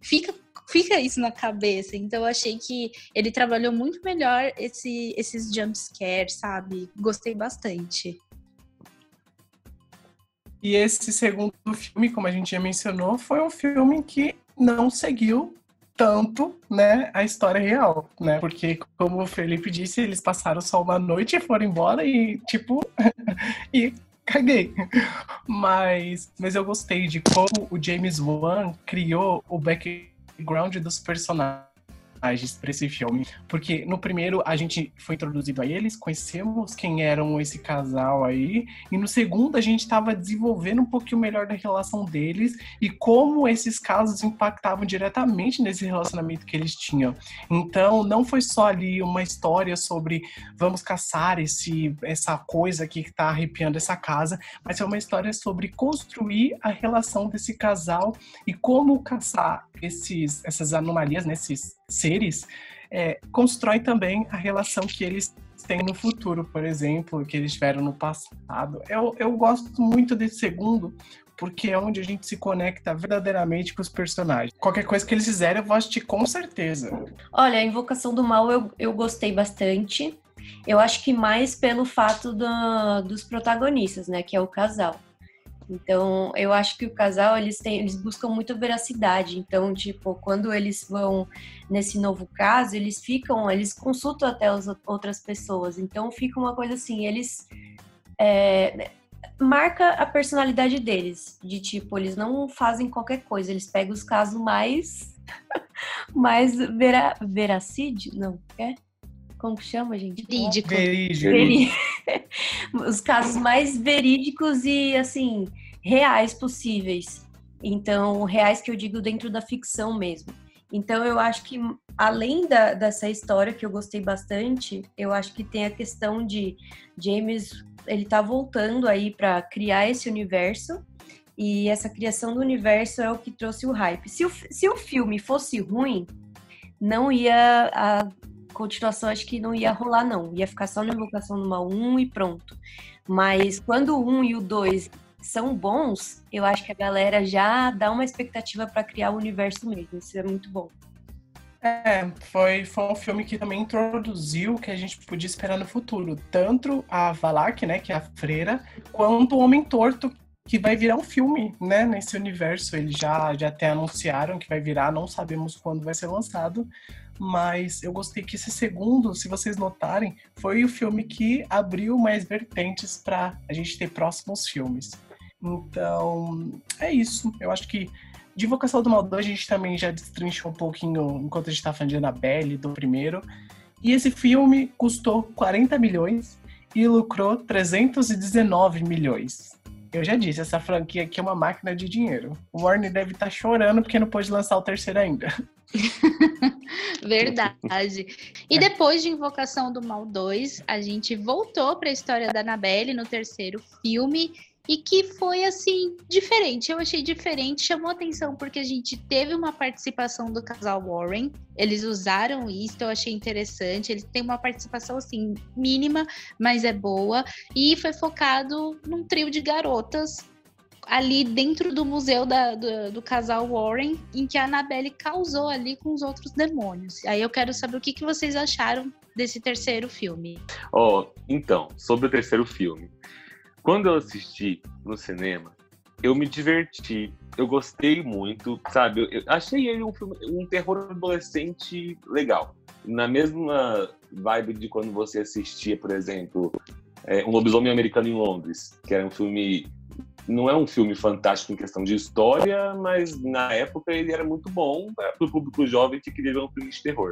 Fica fica isso na cabeça. Então eu achei que ele trabalhou muito melhor esse, esses jump scares, sabe? Gostei bastante. E esse segundo filme, como a gente já mencionou, foi um filme que não seguiu tanto, né, a história real, né? Porque como o Felipe disse, eles passaram só uma noite e foram embora e tipo e caguei. Mas mas eu gostei de como o James Wan criou o back background dos personagens para esse filme. Porque no primeiro a gente foi introduzido a eles, conhecemos quem eram esse casal aí, e no segundo a gente estava desenvolvendo um pouquinho melhor da relação deles e como esses casos impactavam diretamente nesse relacionamento que eles tinham. Então não foi só ali uma história sobre vamos caçar esse essa coisa aqui que está arrepiando essa casa, mas é uma história sobre construir a relação desse casal e como caçar esses, essas anomalias, né, esses seres, é, constrói também a relação que eles têm no futuro, por exemplo, que eles tiveram no passado. Eu, eu gosto muito desse segundo, porque é onde a gente se conecta verdadeiramente com os personagens. Qualquer coisa que eles fizerem, eu vou assistir com certeza. Olha, a Invocação do Mal eu, eu gostei bastante. Eu acho que mais pelo fato do, dos protagonistas, né? Que é o casal. Então, eu acho que o casal, eles têm, eles buscam muito veracidade. Então, tipo, quando eles vão nesse novo caso, eles ficam, eles consultam até as outras pessoas. Então, fica uma coisa assim, eles é, marca a personalidade deles, de tipo, eles não fazem qualquer coisa, eles pegam os casos mais mais vera, veracídio, não, é? Como que chama, gente? Verídico. Verídico. Os casos mais verídicos e, assim, reais possíveis. Então, reais que eu digo dentro da ficção mesmo. Então, eu acho que, além da, dessa história que eu gostei bastante, eu acho que tem a questão de James, ele tá voltando aí para criar esse universo. E essa criação do universo é o que trouxe o hype. Se o, se o filme fosse ruim, não ia. A continuação acho que não ia rolar, não. Ia ficar só na Invocação do Mal 1 e pronto. Mas quando o 1 e o 2 são bons, eu acho que a galera já dá uma expectativa para criar o universo mesmo. Isso é muito bom. É, foi, foi um filme que também introduziu o que a gente podia esperar no futuro. Tanto a Valak, né, que é a freira, quanto o Homem Torto, que vai virar um filme, né, nesse universo. Eles já, já até anunciaram que vai virar, não sabemos quando vai ser lançado. Mas eu gostei que esse segundo, se vocês notarem, foi o filme que abriu mais vertentes para a gente ter próximos filmes. Então, é isso. Eu acho que de Vocação do Mal 2 a gente também já destrinchou um pouquinho enquanto a gente tá falando de Annabelle, do primeiro. E esse filme custou 40 milhões e lucrou 319 milhões. Eu já disse, essa franquia aqui é uma máquina de dinheiro. O Warner deve estar tá chorando porque não pôde lançar o terceiro ainda. Verdade. E depois de Invocação do Mal 2, a gente voltou para a história da Annabelle no terceiro filme e que foi assim diferente. Eu achei diferente, chamou atenção porque a gente teve uma participação do casal Warren. Eles usaram isso, eu achei interessante. Eles têm uma participação assim mínima, mas é boa e foi focado num trio de garotas ali dentro do museu da, do, do, casal Warren, em que a Annabelle causou ali com os outros demônios. Aí eu quero saber o que, que vocês acharam desse terceiro filme. Ó, oh, então, sobre o terceiro filme. Quando eu assisti no cinema, eu me diverti, eu gostei muito, sabe? Eu, achei ele um, filme, um terror adolescente legal. Na mesma vibe de quando você assistia, por exemplo, é, Um Lobisomem Americano em Londres, que era um filme. Não é um filme fantástico em questão de história, mas na época ele era muito bom para o público jovem que queria ver um filme de terror.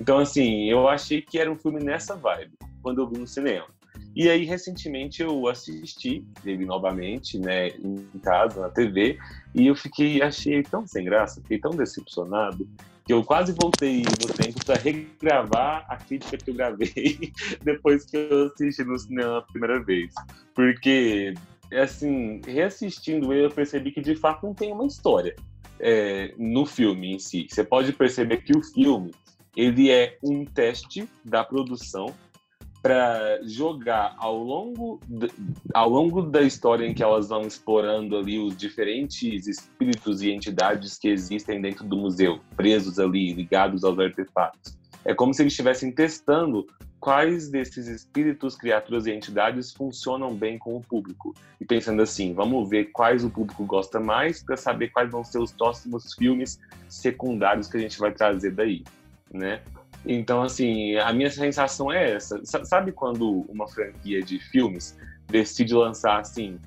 Então, assim, eu achei que era um filme nessa vibe, quando eu vi no cinema. E aí, recentemente, eu assisti ele novamente, né, em casa, na TV, e eu fiquei, achei tão sem graça, fiquei tão decepcionado, que eu quase voltei no tempo para regravar a crítica que eu gravei depois que eu assisti no cinema a primeira vez. Porque, assim, reassistindo ele, eu percebi que de fato não tem uma história é, no filme em si. Você pode perceber que o filme ele é um teste da produção para jogar ao longo, ao longo da história em que elas vão explorando ali os diferentes espíritos e entidades que existem dentro do museu, presos ali, ligados aos artefatos. É como se eles estivessem testando quais desses espíritos, criaturas e entidades funcionam bem com o público. E pensando assim, vamos ver quais o público gosta mais para saber quais vão ser os próximos filmes secundários que a gente vai trazer daí, né? Então, assim, a minha sensação é essa. Sabe quando uma franquia de filmes decide lançar, assim,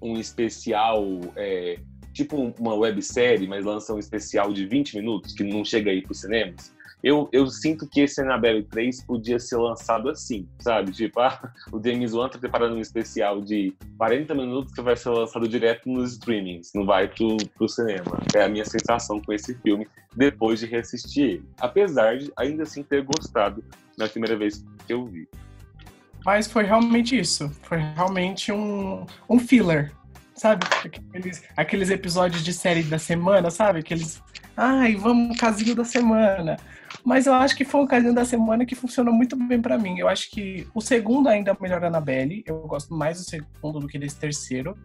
um especial, é, tipo uma websérie, mas lança um especial de 20 minutos, que não chega aí para os cinemas? Eu, eu sinto que esse Annabelle 3 podia ser lançado assim, sabe? Tipo, ah, o James Wan tá preparando um especial de 40 minutos que vai ser lançado direto nos streamings, não vai pro, pro cinema. É a minha sensação com esse filme depois de reassistir ele. Apesar de ainda assim ter gostado na primeira vez que eu vi. Mas foi realmente isso. Foi realmente um, um filler, sabe? Aqueles, aqueles episódios de série da semana, sabe? Aqueles. Ai, vamos casinho da semana. Mas eu acho que foi um casinho da semana que funcionou muito bem para mim. Eu acho que o segundo ainda é o melhor Annabelle. Eu gosto mais do segundo do que desse terceiro.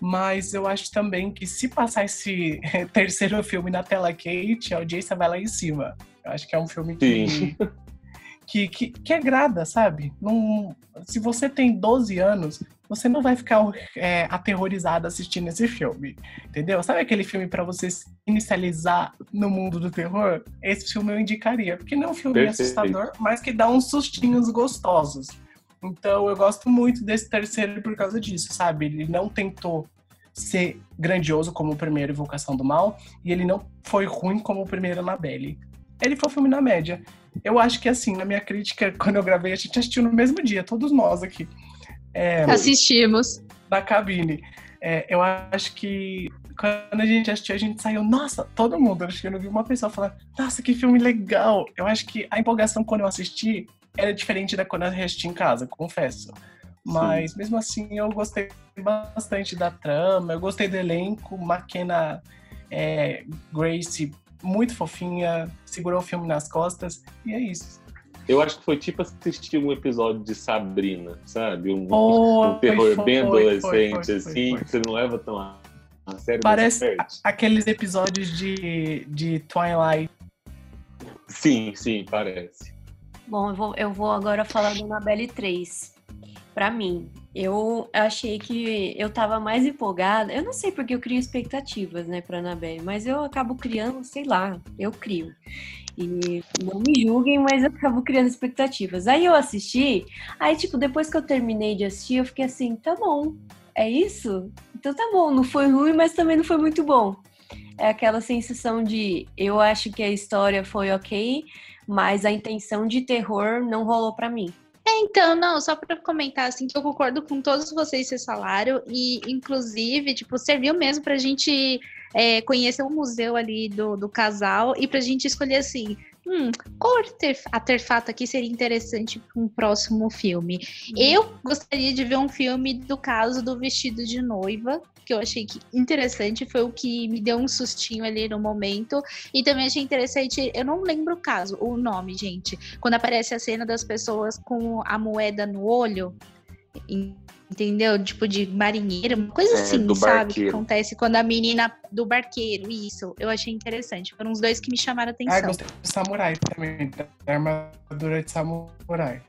Mas eu acho também que se passar esse terceiro filme na tela Kate, a audiência vai lá em cima. Eu acho que é um filme que, que, que, que agrada, sabe? Num, se você tem 12 anos, você não vai ficar é, aterrorizado assistindo esse filme, entendeu? Sabe aquele filme para você se inicializar no mundo do terror? Esse filme eu indicaria, porque não é um filme Perfeito. assustador, mas que dá uns sustinhos gostosos. Então eu gosto muito desse terceiro por causa disso, sabe? Ele não tentou ser grandioso como o primeiro Invocação do Mal e ele não foi ruim como o primeiro Annabelle. Ele foi um filme na média. Eu acho que assim, na minha crítica, quando eu gravei, a gente assistiu no mesmo dia, todos nós aqui. É, Assistimos. Na cabine. É, eu acho que quando a gente assistiu, a gente saiu, nossa, todo mundo. Acho que eu não vi uma pessoa falar, nossa, que filme legal. Eu acho que a empolgação quando eu assisti era diferente da quando eu assisti em casa, confesso. Mas Sim. mesmo assim eu gostei bastante da trama, eu gostei do elenco, McKenna é, Grace muito fofinha, segurou o filme nas costas, e é isso. Eu acho que foi tipo assistir um episódio de Sabrina, sabe? Um, oh, um terror foi, bem adolescente, foi, foi, assim, que você não leva tão a, a sério. Parece aqueles episódios de, de Twilight. Sim, sim, parece. Bom, eu vou, eu vou agora falar do Annabelle 3. Pra mim, eu achei que eu tava mais empolgada. Eu não sei porque eu crio expectativas, né, pra Annabelle, mas eu acabo criando, sei lá, eu crio. E não me julguem, mas eu acabo criando expectativas. Aí eu assisti, aí, tipo, depois que eu terminei de assistir, eu fiquei assim, tá bom, é isso? Então tá bom, não foi ruim, mas também não foi muito bom. É aquela sensação de eu acho que a história foi ok, mas a intenção de terror não rolou para mim. É, então, não, só para comentar, assim, que eu concordo com todos vocês que falaram, e inclusive, tipo, serviu mesmo pra gente é, conhecer o museu ali do, do casal e pra gente escolher assim. Hum, qual artefato aqui seria interessante para um próximo filme? Hum. Eu gostaria de ver um filme do caso do vestido de noiva, que eu achei que interessante, foi o que me deu um sustinho ali no momento. E também achei interessante, eu não lembro o caso, o nome, gente. Quando aparece a cena das pessoas com a moeda no olho, entendeu? Tipo de marinheiro, uma coisa é, assim, sabe? Que acontece quando a menina do barqueiro, isso. Eu achei interessante. Foram os dois que me chamaram a atenção. Ah, gostei do samurai também, da armadura de samurai.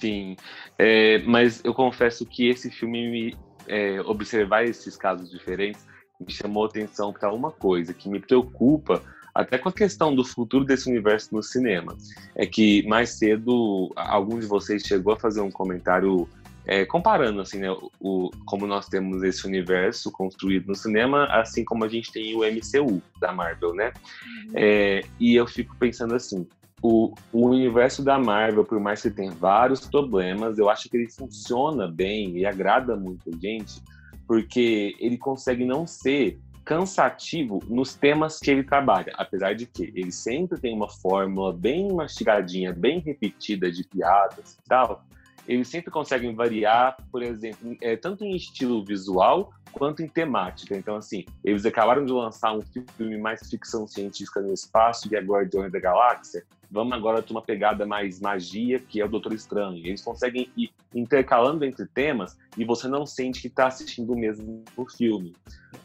Sim, é, mas eu confesso que esse filme me é, observar esses casos diferentes me chamou atenção para uma coisa que me preocupa até com a questão do futuro desse universo no cinema. É que mais cedo algum de vocês chegou a fazer um comentário é, comparando assim, né, o, como nós temos esse universo construído no cinema, assim como a gente tem o MCU da Marvel, né? Uhum. É, e eu fico pensando assim, o, o, universo da Marvel, por mais que tenha vários problemas, eu acho que ele funciona bem e agrada muito a gente, porque ele consegue não ser cansativo nos temas que ele trabalha, apesar de que ele sempre tem uma fórmula bem mastigadinha, bem repetida de piadas e tal, eles sempre conseguem variar, por exemplo, é, tanto em estilo visual quanto em temática. Então, assim, eles acabaram de lançar um filme mais ficção científica no espaço, que é Guardiões da Galáxia. Vamos agora ter uma pegada mais magia, que é o Doutor Estranho. Eles conseguem ir intercalando entre temas e você não sente que está assistindo o mesmo filme.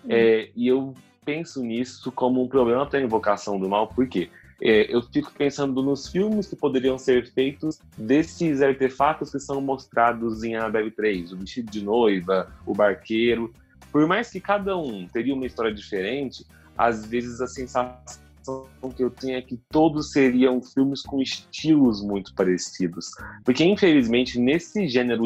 Hum. É, e eu penso nisso como um problema para a Invocação do Mal, por quê? É, eu fico pensando nos filmes que poderiam ser feitos desses artefatos que são mostrados em Annabelle 3, o vestido de noiva, o barqueiro. Por mais que cada um teria uma história diferente, às vezes a sensação que eu tenho é que todos seriam filmes com estilos muito parecidos. Porque, infelizmente, nesse gênero,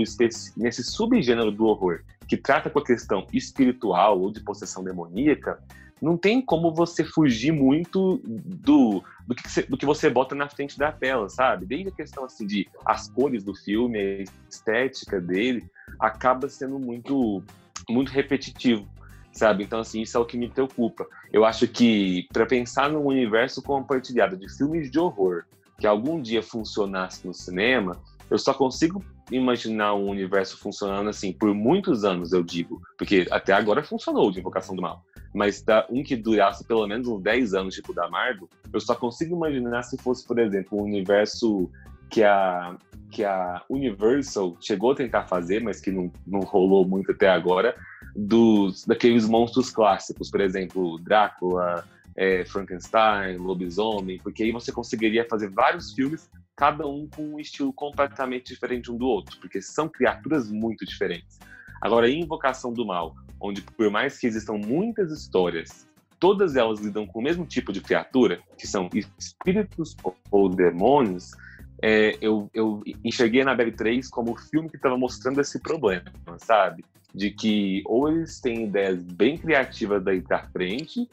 nesse subgênero do horror, que trata com a questão espiritual ou de possessão demoníaca, não tem como você fugir muito do, do, que, você, do que você bota na frente da tela, sabe? Desde a questão assim de as cores do filme, a estética dele, acaba sendo muito, muito repetitivo, sabe? Então, assim, isso é o que me preocupa. Eu acho que para pensar num universo compartilhado de filmes de horror que algum dia funcionasse no cinema, eu só consigo imaginar um universo funcionando assim por muitos anos, eu digo, porque até agora funcionou de Invocação do Mal, mas da, um que durasse pelo menos uns 10 anos, tipo da Marvel, eu só consigo imaginar se fosse, por exemplo, um universo que a, que a Universal chegou a tentar fazer, mas que não, não rolou muito até agora, dos daqueles monstros clássicos, por exemplo, Drácula, é, Frankenstein, Lobisomem, porque aí você conseguiria fazer vários filmes cada um com um estilo completamente diferente um do outro, porque são criaturas muito diferentes. Agora, Invocação do Mal, onde por mais que existam muitas histórias, todas elas lidam com o mesmo tipo de criatura, que são espíritos ou demônios, é, eu, eu enxerguei a Annabelle 3 como o filme que estava mostrando esse problema, sabe? De que ou eles têm ideias bem criativas daí pra frente,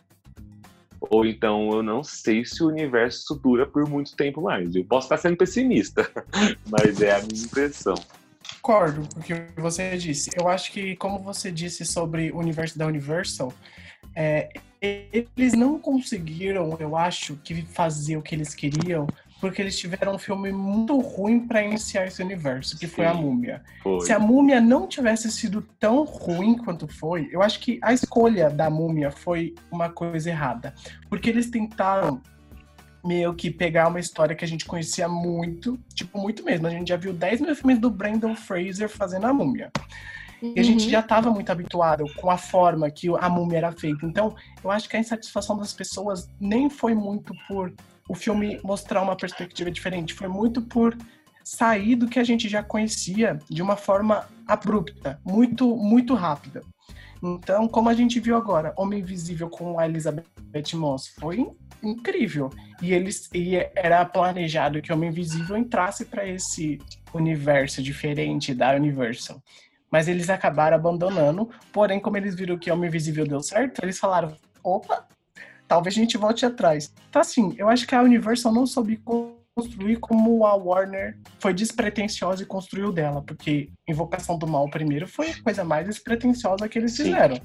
ou então eu não sei se o universo dura por muito tempo mais. Eu posso estar sendo pessimista, mas é a minha impressão. Concordo com o que você disse. Eu acho que, como você disse sobre o universo da Universal, é, eles não conseguiram, eu acho, que fazer o que eles queriam porque eles tiveram um filme muito ruim para iniciar esse universo, que Sim, foi a Múmia. Foi. Se a Múmia não tivesse sido tão ruim quanto foi, eu acho que a escolha da Múmia foi uma coisa errada, porque eles tentaram meio que pegar uma história que a gente conhecia muito, tipo, muito mesmo. A gente já viu 10 mil filmes do Brandon Fraser fazendo a Múmia. E a gente uhum. já estava muito habituado com a forma que a múmia era feita. Então, eu acho que a insatisfação das pessoas nem foi muito por o filme mostrar uma perspectiva diferente. Foi muito por sair do que a gente já conhecia de uma forma abrupta, muito, muito rápida. Então, como a gente viu agora, Homem Invisível com a Elizabeth Moss foi incrível. E eles e era planejado que Homem Invisível entrasse para esse universo diferente da Universal. Mas eles acabaram abandonando. Porém, como eles viram que Homem Invisível deu certo, eles falaram: opa, talvez a gente volte atrás. Então, assim, eu acho que a Universal não soube construir como a Warner foi despretensiosa e construiu dela, porque Invocação do Mal primeiro foi a coisa mais despretensiosa que eles Sim. fizeram.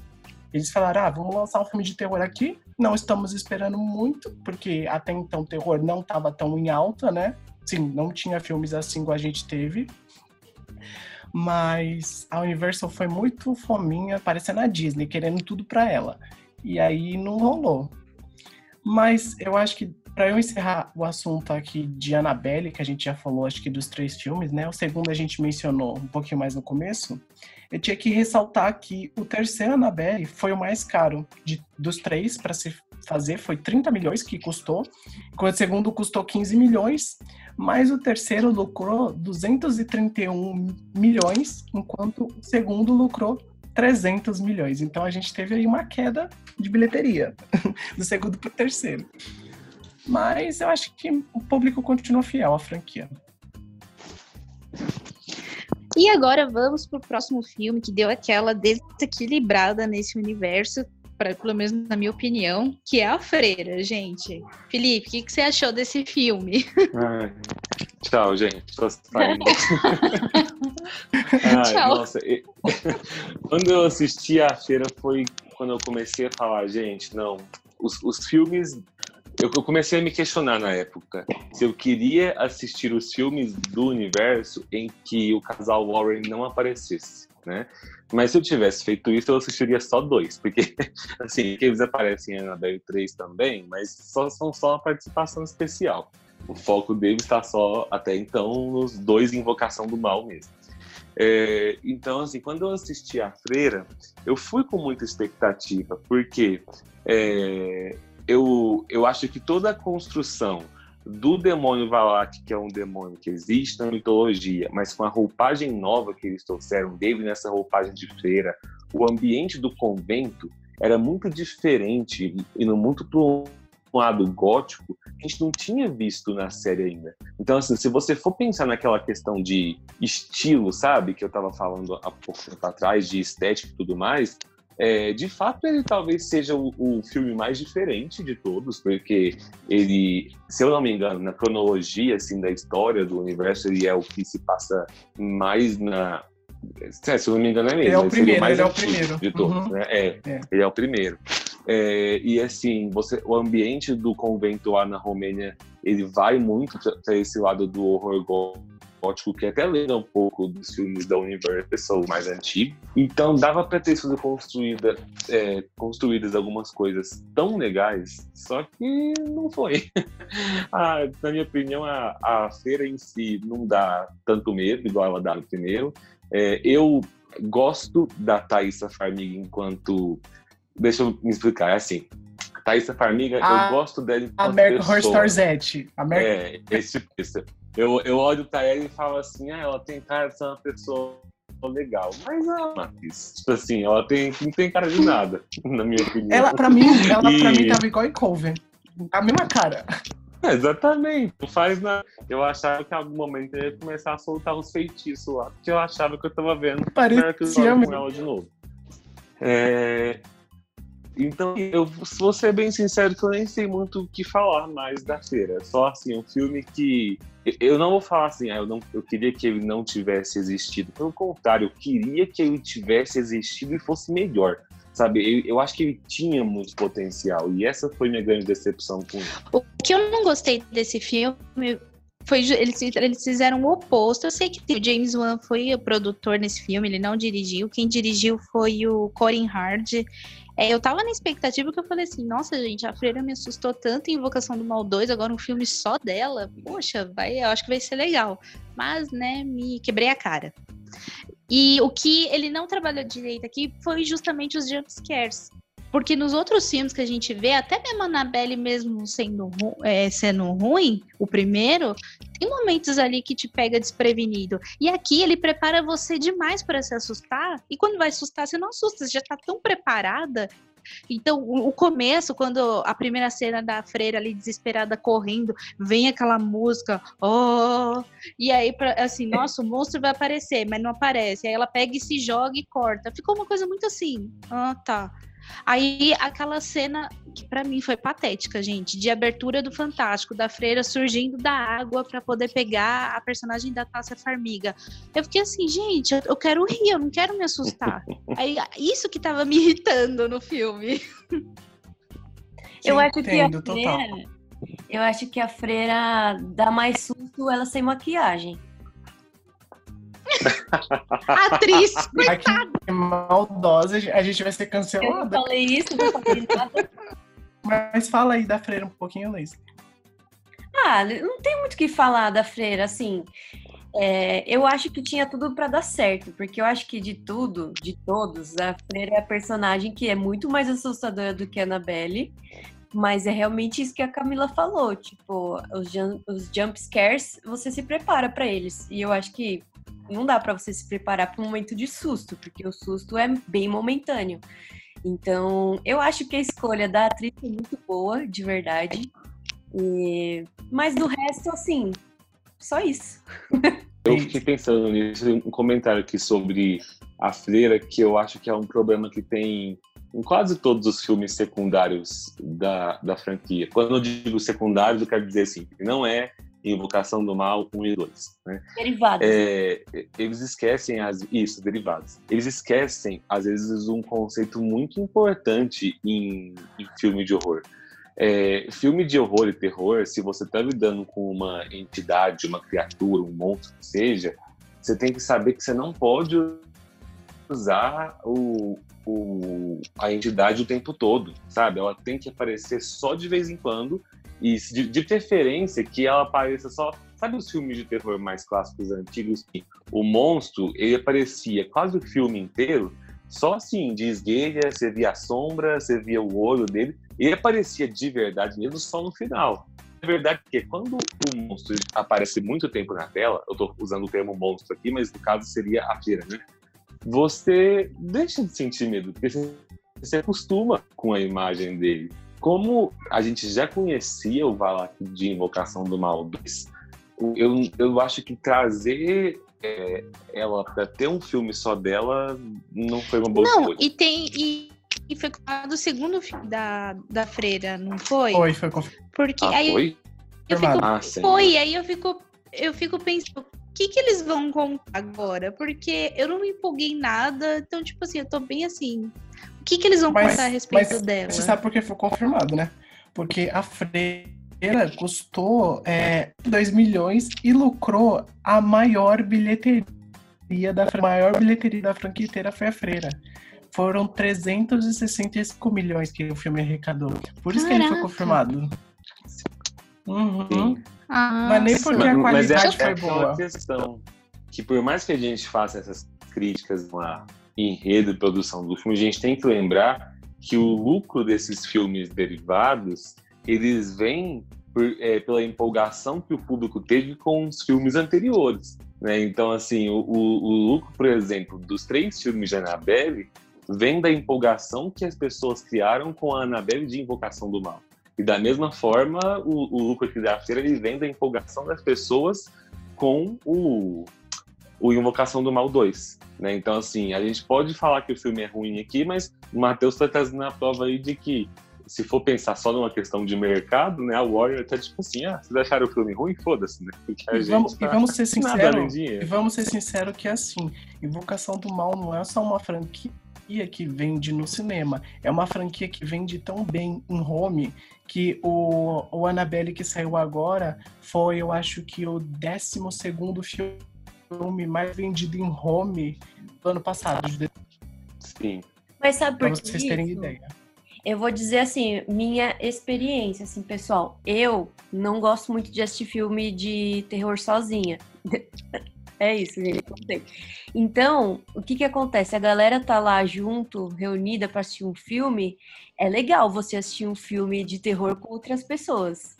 Eles falaram: ah, vamos lançar um filme de terror aqui. Não estamos esperando muito, porque até então o terror não estava tão em alta, né? Sim, não tinha filmes assim como a gente teve. Mas a Universal foi muito fominha, parecendo a Disney, querendo tudo para ela. E aí não rolou. Mas eu acho que para eu encerrar o assunto aqui de Annabelle, que a gente já falou, acho que dos três filmes, né? O segundo a gente mencionou um pouquinho mais no começo. Eu tinha que ressaltar que o terceiro Annabelle foi o mais caro de, dos três para se fazer, foi 30 milhões que custou, o segundo custou 15 milhões, mas o terceiro lucrou 231 milhões, enquanto o segundo lucrou 300 milhões. Então a gente teve aí uma queda de bilheteria do segundo para o terceiro. Mas eu acho que o público continua fiel à franquia. E agora vamos para o próximo filme que deu aquela desequilibrada nesse universo, pra, pelo menos na minha opinião, que é A Freira, gente. Felipe, o que, que, você achou desse filme? Ai, tchau, gente. Tô saindo. Ai, tchau. Nossa, quando eu assisti a feira foi quando eu comecei a falar, gente, não, os, os filmes eu, comecei a me questionar na época se eu queria assistir os filmes do universo em que o casal Warren não aparecesse, né? Mas se eu tivesse feito isso, eu assistiria só dois, porque, assim, eles aparecem em Annabelle 3 também, mas só, são só uma participação especial. O foco deles está só, até então, nos dois Invocação do Mal mesmo. É, então, assim, quando eu assisti a Freira, eu fui com muita expectativa, porque é, eu, eu acho que toda a construção do demônio Valak, que é um demônio que existe na mitologia, mas com a roupagem nova que eles trouxeram dele nessa roupagem de feira, o ambiente do convento era muito diferente, indo muito para um lado gótico, a gente não tinha visto na série ainda. Então, assim, se você for pensar naquela questão de estilo, sabe, que eu estava falando há pouco tempo atrás, de estética e tudo mais, é, de fato, ele talvez seja o, o, filme mais diferente de todos, porque ele, se eu não me engano, na cronologia assim, da história do universo, ele é o que se passa mais na. É, se eu não me engano, é mesmo. Ele é o primeiro, ele é o primeiro. De todos, uhum. né? É, é, ele é o primeiro. É, e assim, você, o ambiente do convento lá na Romênia, ele vai muito para esse lado do horror gótico que até lembra um pouco dos filmes da Universal mais antigos. Então dava para ter sido construída, é, construídas algumas coisas tão legais, só que não foi. ah, na minha opinião, a, a feira em si não dá tanto medo, igual ela dá no primeiro. É, eu gosto da Thaisa Farmiga enquanto. Deixa eu me explicar, é assim. Thaisa Farmiga, a, eu gosto dela enquanto American Horror Story Z. American... É, esse tipo. Eu, eu olho pra ela e falo assim, ah, ela tem cara de ser uma pessoa legal. Mas a Matriz, tipo assim, ela tem, não tem cara de nada, na minha opinião. Ela, pra mim, ela e... pra mim tava igual em Coven. A mesma cara. É, exatamente. Faz na... Eu achava que em algum momento eu ia começar a soltar uns feitiços lá, porque eu achava que eu tava vendo Parecia que eu com ela de novo. É... Então, eu vou ser bem sincero que eu nem sei muito o que falar mais da feira. Só assim, um filme que. Eu não vou falar assim, ah, eu, não, eu queria que ele não tivesse existido. Pelo contrário, eu queria que ele tivesse existido e fosse melhor. Sabe, eu, eu acho que ele tinha muito potencial. E essa foi minha grande decepção com ele. O que eu não gostei desse filme foi eles, eles fizeram o oposto. Eu sei que o James Wan foi o produtor nesse filme, ele não dirigiu. Quem dirigiu foi o Corin Hard. É, eu tava na expectativa que eu falei assim, nossa, gente, a Freira me assustou tanto em Invocação do Mal 2, agora um filme só dela. Poxa, vai, eu acho que vai ser legal. Mas, né, me quebrei a cara. E o que ele não trabalhou direito aqui foi justamente os jumpscares. Porque nos outros filmes que a gente vê, até mesmo a Annabelle mesmo sendo, é, sendo ruim, o primeiro, tem momentos ali que te pega desprevenido. E aqui ele prepara você demais para se assustar. E quando vai assustar, você não assusta, você já tá tão preparada então, o começo, quando a primeira cena da freira ali desesperada correndo, vem aquela música, oh, e aí, assim, nossa, o monstro vai aparecer, mas não aparece. Aí ela pega e se joga e corta. Ficou uma coisa muito assim, ah, tá. Aí aquela cena que para mim foi patética, gente, de abertura do Fantástico, da freira surgindo da água para poder pegar a personagem da Tássia Farmiga. Eu fiquei assim, gente, eu quero rir, eu não quero me assustar. Aí isso que tava me irritando no filme. eu acho que a freira, eu acho que a freira dá mais susto ela sem maquiagem. Atriz, coitada. Que maldosa, a gente vai ser cancelada. Eu não falei isso, não falei nada. Mas fala aí da freira um pouquinho, Luiz. Ah, não tem muito o que falar da freira, assim. É, eu acho que tinha tudo para dar certo, porque eu acho que de tudo, de todos, a freira é a personagem que é muito mais assustadora do que a Annabelle. Mas é realmente isso que a Camila falou, tipo, os, jump, os jump scares, você se prepara para eles. E eu acho que não dá para você se preparar para um momento de susto, porque o susto é bem momentâneo. Então, eu acho que a escolha da atriz é muito boa, de verdade. E... Mas do resto, assim, só isso. Eu fiquei pensando nisso, um comentário aqui sobre a freira, que eu acho que é um problema que tem em quase todos os filmes secundários da, da franquia. Quando eu digo secundários, eu quero dizer assim, não é Invocação do Mal 1 e 2. Né? Derivados. É, eles esquecem, as, isso, derivados. Eles esquecem, às vezes, um conceito muito importante em, em filme de horror. É, filme de horror e terror, se você está lidando com uma entidade, uma criatura, um monstro que seja, você tem que saber que você não pode usar o, o, a entidade o tempo todo, sabe? Ela tem que aparecer só de vez em quando e de, de preferência que ela apareça só. Sabe os filmes de terror mais clássicos antigos? O monstro, ele aparecia quase o filme inteiro, só assim, de esguelha, você via a sombra, você via o olho dele, ele aparecia de verdade mesmo só no final. É verdade que quando o monstro aparece muito tempo na tela, eu estou usando o termo monstro aqui, mas no caso seria a feira, né? Você deixa de sentir medo, porque você se acostuma com a imagem dele como a gente já conhecia o Valak de Invocação do Mal 2, eu, eu acho que trazer é, ela para ter um filme só dela não foi uma boa não, escolha. E tem. E, e foi do segundo filme da, da Freira, não foi? Foi, foi confirmado. Porque ah, aí foi? Eu fico, ah, foi, aí eu fico, eu fico pensando, o que, que eles vão contar agora? Porque eu não me empolguei em nada, então, tipo assim, eu tô bem assim, que, que eles vão mas, contar a respeito mas dela? Você sabe por que foi confirmado, né? Porque a Freira custou é, 2 milhões e lucrou a maior bilheteria da maior bilheteria da franquia inteira foi a Freira. Foram 365 milhões que o filme arrecadou. Por isso Caraca. que ele foi confirmado. Uhum. Ah, mas nem porque a qualidade mas é, foi é boa. questão que por mais que a gente faça essas críticas lá enredo e produção do filme, a gente tem que lembrar que o lucro desses filmes derivados, eles vêm por, é, pela empolgação que o público teve com os filmes anteriores. Né? Então, assim, o, o, o lucro, por exemplo, dos três filmes de Annabelle vem da empolgação que as pessoas criaram com a Annabelle de Invocação do Mal. E da mesma forma, o, o lucro aqui da feira ele vem da empolgação das pessoas com o, o Invocação do Mal 2. Né? Então, assim, a gente pode falar que o filme é ruim aqui, mas o Matheus está trazendo a prova aí de que se for pensar só numa questão de mercado, né, a Warner tá tipo assim, ah, vocês acharam o filme ruim? Foda-se, né? Porque a e, gente vamos, tá e vamos ser sinceros, e vamos ser sinceros que é assim, Invocação do Mal não é só uma franquia que vende no cinema, é uma franquia que vende tão bem em home que o, o Annabelle que saiu agora foi, eu acho que o 12 segundo filme mais vendido em home do ano passado. Sim. Mas sabe por que vocês terem ideia. Eu vou dizer assim, minha experiência, assim, pessoal. Eu não gosto muito de assistir filme de terror sozinha. é isso, gente. Então, o que que acontece? A galera tá lá junto, reunida para assistir um filme. É legal você assistir um filme de terror com outras pessoas.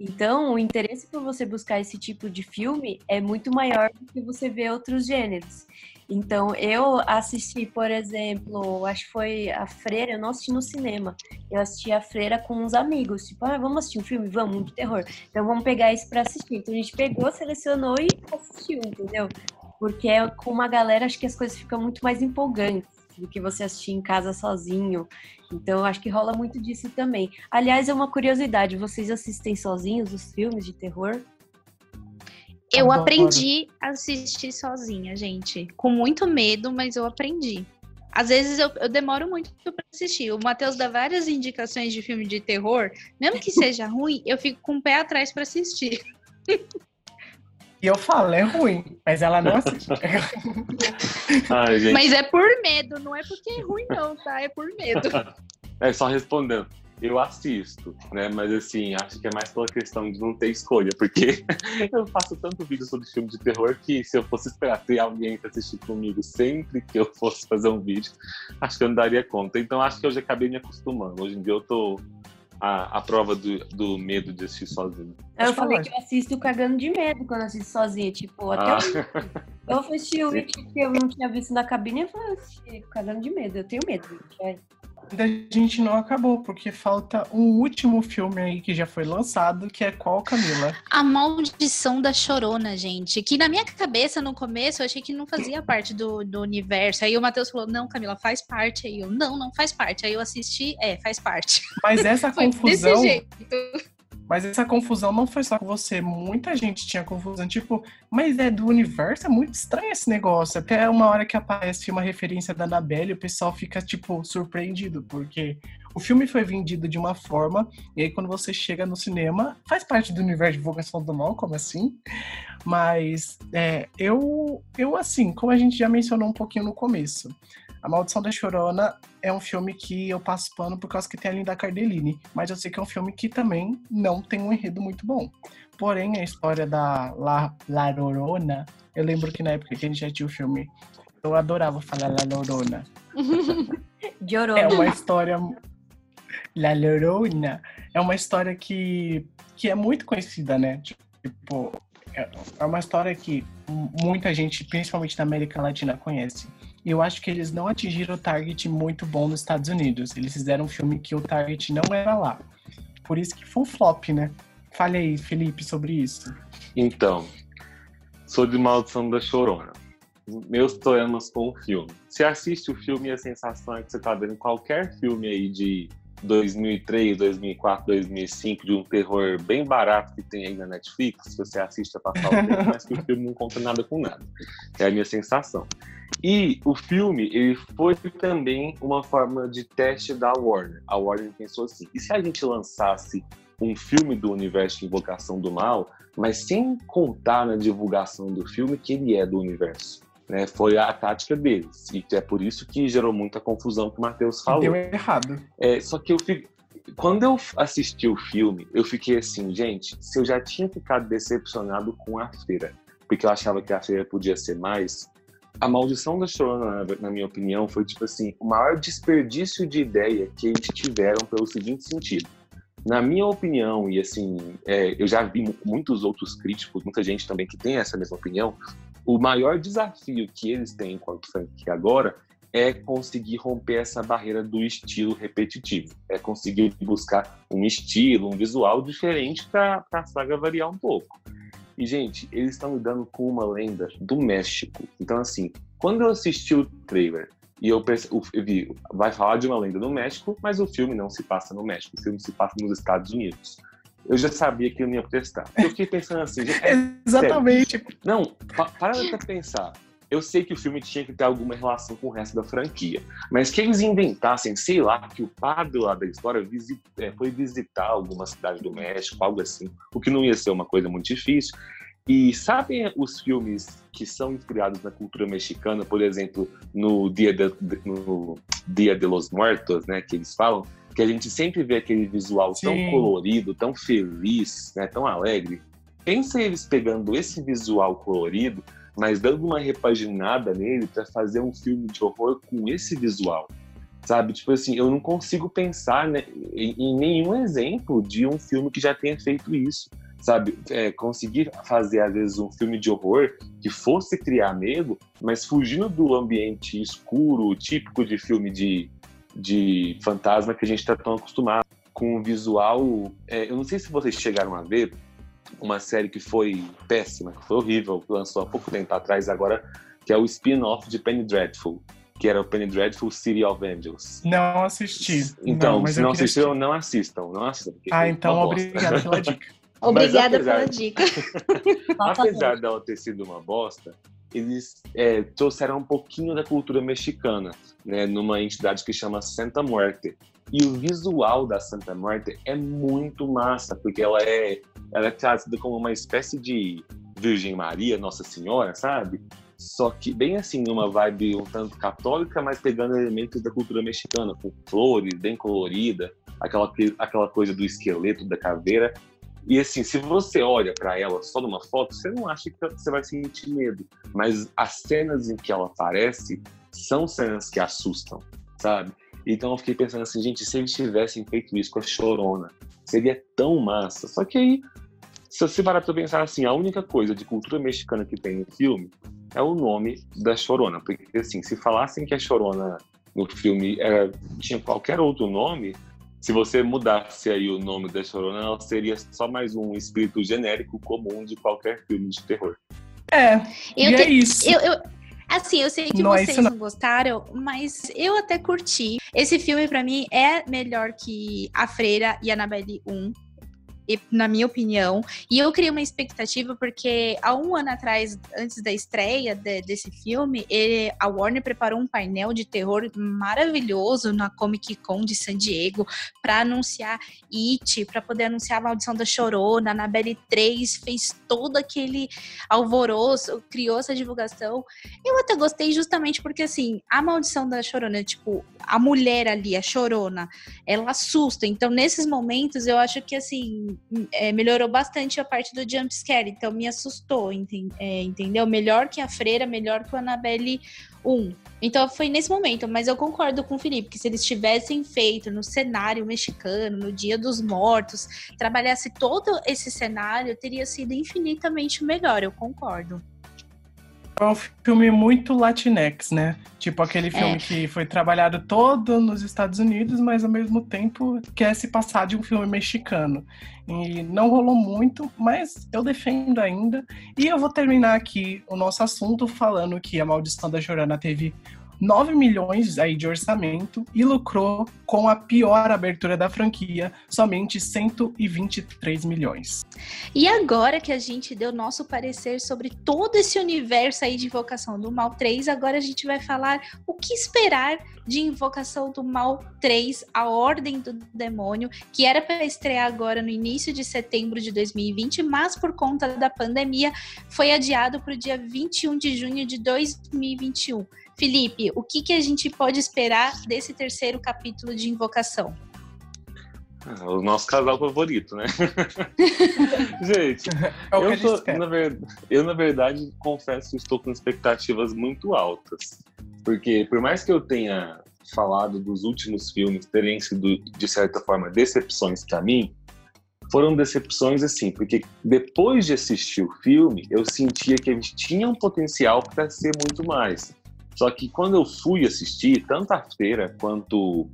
Então, o interesse por você buscar esse tipo de filme é muito maior do que você ver outros gêneros. Então, eu assisti, por exemplo, acho que foi a Freira, eu não assisti no cinema. Eu assisti a Freira com uns amigos. Tipo, ah, vamos assistir um filme? Vamos, um de terror. Então, vamos pegar isso pra assistir. Então, a gente pegou, selecionou e assistiu, entendeu? Porque é com uma galera, acho que as coisas ficam muito mais empolgantes do que você assistir em casa sozinho. Então, acho que rola muito disso também. Aliás, é uma curiosidade: vocês assistem sozinhos os filmes de terror? Eu aprendi a assistir sozinha, gente. Com muito medo, mas eu aprendi. Às vezes eu, eu demoro muito para assistir. O Matheus dá várias indicações de filme de terror. Mesmo que seja ruim, eu fico com o pé atrás para assistir. E eu falo, é ruim, mas ela não assiste. Ai, mas é por medo, não é porque é ruim, não, tá? É por medo. É só respondendo eu assisto, né? Mas assim, acho que é mais pela questão de não ter escolha, porque eu faço tanto vídeo sobre filme de terror que se eu fosse esperar ter alguém para assistir comigo sempre que eu fosse fazer um vídeo, acho que eu não daria conta. Então acho que eu já acabei me acostumando. Hoje em dia eu tô a, a prova do, do medo de assistir sozinho. Eu falei que eu assisto cagando de medo quando assisto sozinha, tipo, até ah. eu, eu assisti o vídeo que eu não tinha visto na cabine e falei, cagando de medo, eu tenho medo, gente da gente não acabou, porque falta um último filme aí que já foi lançado, que é qual, Camila? A Maldição da Chorona, gente. Que na minha cabeça, no começo, eu achei que não fazia parte do, do universo. Aí o Matheus falou, não, Camila, faz parte. Aí eu, não, não faz parte. Aí eu assisti, é, faz parte. Mas essa confusão... Desse jeito. Mas essa confusão não foi só com você. Muita gente tinha confusão. Tipo, mas é do universo? É muito estranho esse negócio. Até uma hora que aparece uma referência da Annabelle, o pessoal fica, tipo, surpreendido. Porque o filme foi vendido de uma forma, e aí quando você chega no cinema, faz parte do universo de Vocação do Mal, como assim? Mas é, eu, eu, assim, como a gente já mencionou um pouquinho no começo, a Maldição da Chorona é um filme que eu passo pano por causa que tem a Linda Cardellini, mas eu sei que é um filme que também não tem um enredo muito bom. Porém, a história da La, La Llorona, eu lembro que na época que a gente já tinha o filme, eu adorava falar La Llorona. Llorona. É uma história... La Llorona é uma história que, que é muito conhecida, né? Tipo, é uma história que muita gente, principalmente na América Latina, conhece eu acho que eles não atingiram o target muito bom nos Estados Unidos. Eles fizeram um filme que o target não era lá. Por isso que foi um flop, né? Fale aí, Felipe, sobre isso. Então, sobre Maldição da Chorona. Meus poemas com o filme. Você assiste o filme e a sensação é que você tá vendo qualquer filme aí de 2003, 2004, 2005, de um terror bem barato que tem aí na Netflix. Você assiste a passar o tempo, mas que o filme não conta nada com nada. É a minha sensação. E o filme, ele foi também uma forma de teste da Warner. A Warner pensou assim, e se a gente lançasse um filme do universo de Invocação do Mal, mas sem contar na divulgação do filme que ele é do universo? Né? Foi a tática deles. E é por isso que gerou muita confusão que o Matheus falou. Deu errado. É, só que eu fico, quando eu assisti o filme, eu fiquei assim, gente, se eu já tinha ficado decepcionado com a feira, porque eu achava que a feira podia ser mais, a maldição da Chorona, na minha opinião, foi tipo assim, o maior desperdício de ideia que eles tiveram pelo seguinte sentido. Na minha opinião, e assim, é, eu já vi muitos outros críticos, muita gente também que tem essa mesma opinião, o maior desafio que eles têm enquanto franquia agora é conseguir romper essa barreira do estilo repetitivo. É conseguir buscar um estilo, um visual diferente para a saga variar um pouco. E, gente, eles estão lidando com uma lenda do México. Então, assim, quando eu assisti o trailer e eu, eu vi, vai falar de uma lenda do México, mas o filme não se passa no México, o filme se passa nos Estados Unidos. Eu já sabia que eu não ia protestar. Eu fiquei pensando assim. É, Exatamente. Sério. Não, pa para pra pensar. Eu sei que o filme tinha que ter alguma relação com o resto da franquia, mas que eles inventassem, sei lá, que o padre lá da história visit, é, foi visitar alguma cidade do México, algo assim, o que não ia ser uma coisa muito difícil. E sabem os filmes que são inspirados na cultura mexicana, por exemplo, no Dia de, no Dia de los Muertos, né, que eles falam, que a gente sempre vê aquele visual Sim. tão colorido, tão feliz, né, tão alegre. Pensa eles pegando esse visual colorido mas dando uma repaginada nele para fazer um filme de horror com esse visual. Sabe? Tipo assim, eu não consigo pensar né, em, em, nenhum exemplo de um filme que já tenha feito isso. Sabe? É, conseguir fazer, às vezes, um filme de horror que fosse criar medo, mas fugindo do ambiente escuro, típico de filme de, de fantasma que a gente está tão acostumado. Com o visual. É, eu não sei se vocês chegaram a ver, uma série que foi péssima, que foi horrível, que lançou há pouco tempo atrás agora, que é o spin-off de Penny Dreadful, que era o Penny Dreadful City of Angels. Não assisti. Então, não, se não assistiu, não assistam, não assistam. Ah, então obrigado pela dica. Obrigada apesar, pela dica. apesar dela ter sido uma bosta, eles é, trouxeram um pouquinho da cultura mexicana, né, numa entidade que chama Santa Muerte. E o visual da Santa Muerte é muito massa, porque ela é, ela é trazida como uma espécie de Virgem Maria, Nossa Senhora, sabe? Só que bem assim, numa vibe um tanto católica, mas pegando elementos da cultura mexicana, com flores, bem colorida, aquela, aquela coisa do esqueleto, da caveira. E assim, se você olha para ela só numa foto, você não acha que você vai sentir medo. Mas as cenas em que ela aparece são cenas que assustam, sabe? Então eu fiquei pensando assim, gente, se eles tivessem feito isso com a Chorona, seria tão massa. Só que aí, se você parar pra pensar assim, a única coisa de cultura mexicana que tem no filme é o nome da Chorona. Porque assim, se falassem que a Chorona no filme era, tinha qualquer outro nome, se você mudasse aí o nome da Chorona, ela seria só mais um espírito genérico comum de qualquer filme de terror. É, eu e te, é isso. Eu, eu, Assim, eu sei que não vocês não. não gostaram, mas eu até curti. Esse filme, para mim, é melhor que A Freira e Annabelle 1 na minha opinião. E eu criei uma expectativa porque há um ano atrás, antes da estreia de, desse filme, ele, a Warner preparou um painel de terror maravilhoso na Comic Con de San Diego para anunciar It, para poder anunciar a Maldição da Chorona, na Annabelle 3, fez todo aquele alvoroço, criou essa divulgação. Eu até gostei justamente porque, assim, a Maldição da Chorona, tipo, a mulher ali, a Chorona, ela assusta. Então, nesses momentos, eu acho que, assim, é, melhorou bastante a parte do jump scare, então me assustou, é, entendeu? Melhor que a Freira, melhor que o Annabelle 1. Então foi nesse momento, mas eu concordo com o Felipe, que se eles tivessem feito no cenário mexicano, no Dia dos Mortos, trabalhasse todo esse cenário, teria sido infinitamente melhor, eu concordo é um filme muito latinex, né? Tipo aquele é. filme é. que foi trabalhado todo nos Estados Unidos, mas ao mesmo tempo quer se passar de um filme mexicano. E não rolou muito, mas eu defendo ainda. E eu vou terminar aqui o nosso assunto falando que A Maldição da Jorana teve 9 milhões aí de orçamento e lucrou com a pior abertura da franquia, somente 123 milhões. E agora que a gente deu nosso parecer sobre todo esse universo aí de Invocação do Mal 3, agora a gente vai falar o que esperar de Invocação do Mal 3, A Ordem do Demônio, que era para estrear agora no início de setembro de 2020, mas por conta da pandemia foi adiado para o dia 21 de junho de 2021. Felipe, o que, que a gente pode esperar desse terceiro capítulo de Invocação? Ah, o nosso casal favorito, né? gente, é eu, tô, na ver... eu, na verdade, confesso que estou com expectativas muito altas. Porque, por mais que eu tenha falado dos últimos filmes terem sido, de certa forma, decepções para mim, foram decepções assim, porque depois de assistir o filme, eu sentia que eles tinham potencial para ser muito mais. Só que quando eu fui assistir, tanto a feira quanto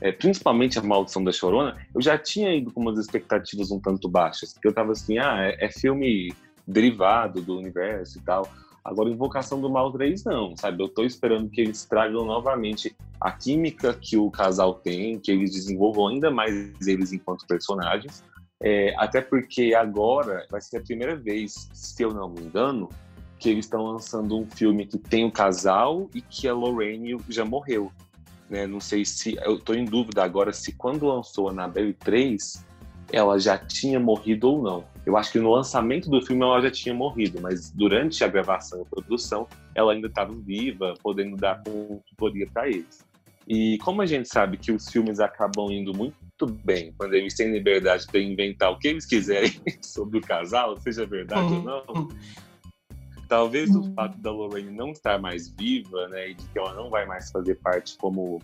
é, principalmente a Maldição da Chorona, eu já tinha ido com umas expectativas um tanto baixas, porque eu tava assim, ah, é, é filme derivado do universo e tal. Agora, Invocação do Mal 3, não, sabe? Eu tô esperando que eles tragam novamente a química que o casal tem, que eles desenvolvam ainda mais eles enquanto personagens. É, até porque agora vai ser a primeira vez, se eu não me engano, que eles estão lançando um filme que tem o casal e que a Lorraine já morreu. Né? Não sei se. Eu estou em dúvida agora se quando lançou a Annabelle 3, ela já tinha morrido ou não. Eu acho que no lançamento do filme ela já tinha morrido, mas durante a gravação e produção ela ainda estava viva, podendo dar consultoria para eles. E como a gente sabe que os filmes acabam indo muito bem quando eles têm liberdade para inventar o que eles quiserem sobre o casal, seja verdade ou não, talvez o fato da Lorraine não estar mais viva, né, e de que ela não vai mais fazer parte como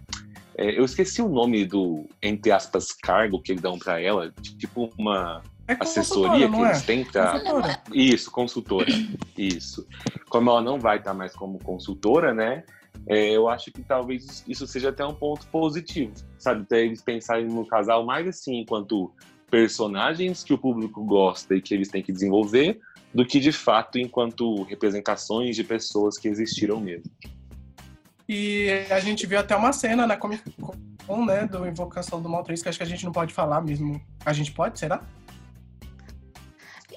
é, eu esqueci o nome do entre aspas cargo que eles dão para ela, tipo uma é assessoria que eles é? têm pra... Isso, consultora. Isso. Como ela não vai estar mais como consultora, né? É, eu acho que talvez isso seja até um ponto positivo, sabe? Até eles pensarem no casal mais assim, enquanto personagens que o público gosta e que eles têm que desenvolver, do que de fato enquanto representações de pessoas que existiram mesmo. E a gente viu até uma cena na Comic Con, né, do Invocação do Mal 3, que acho que a gente não pode falar mesmo. A gente pode, será?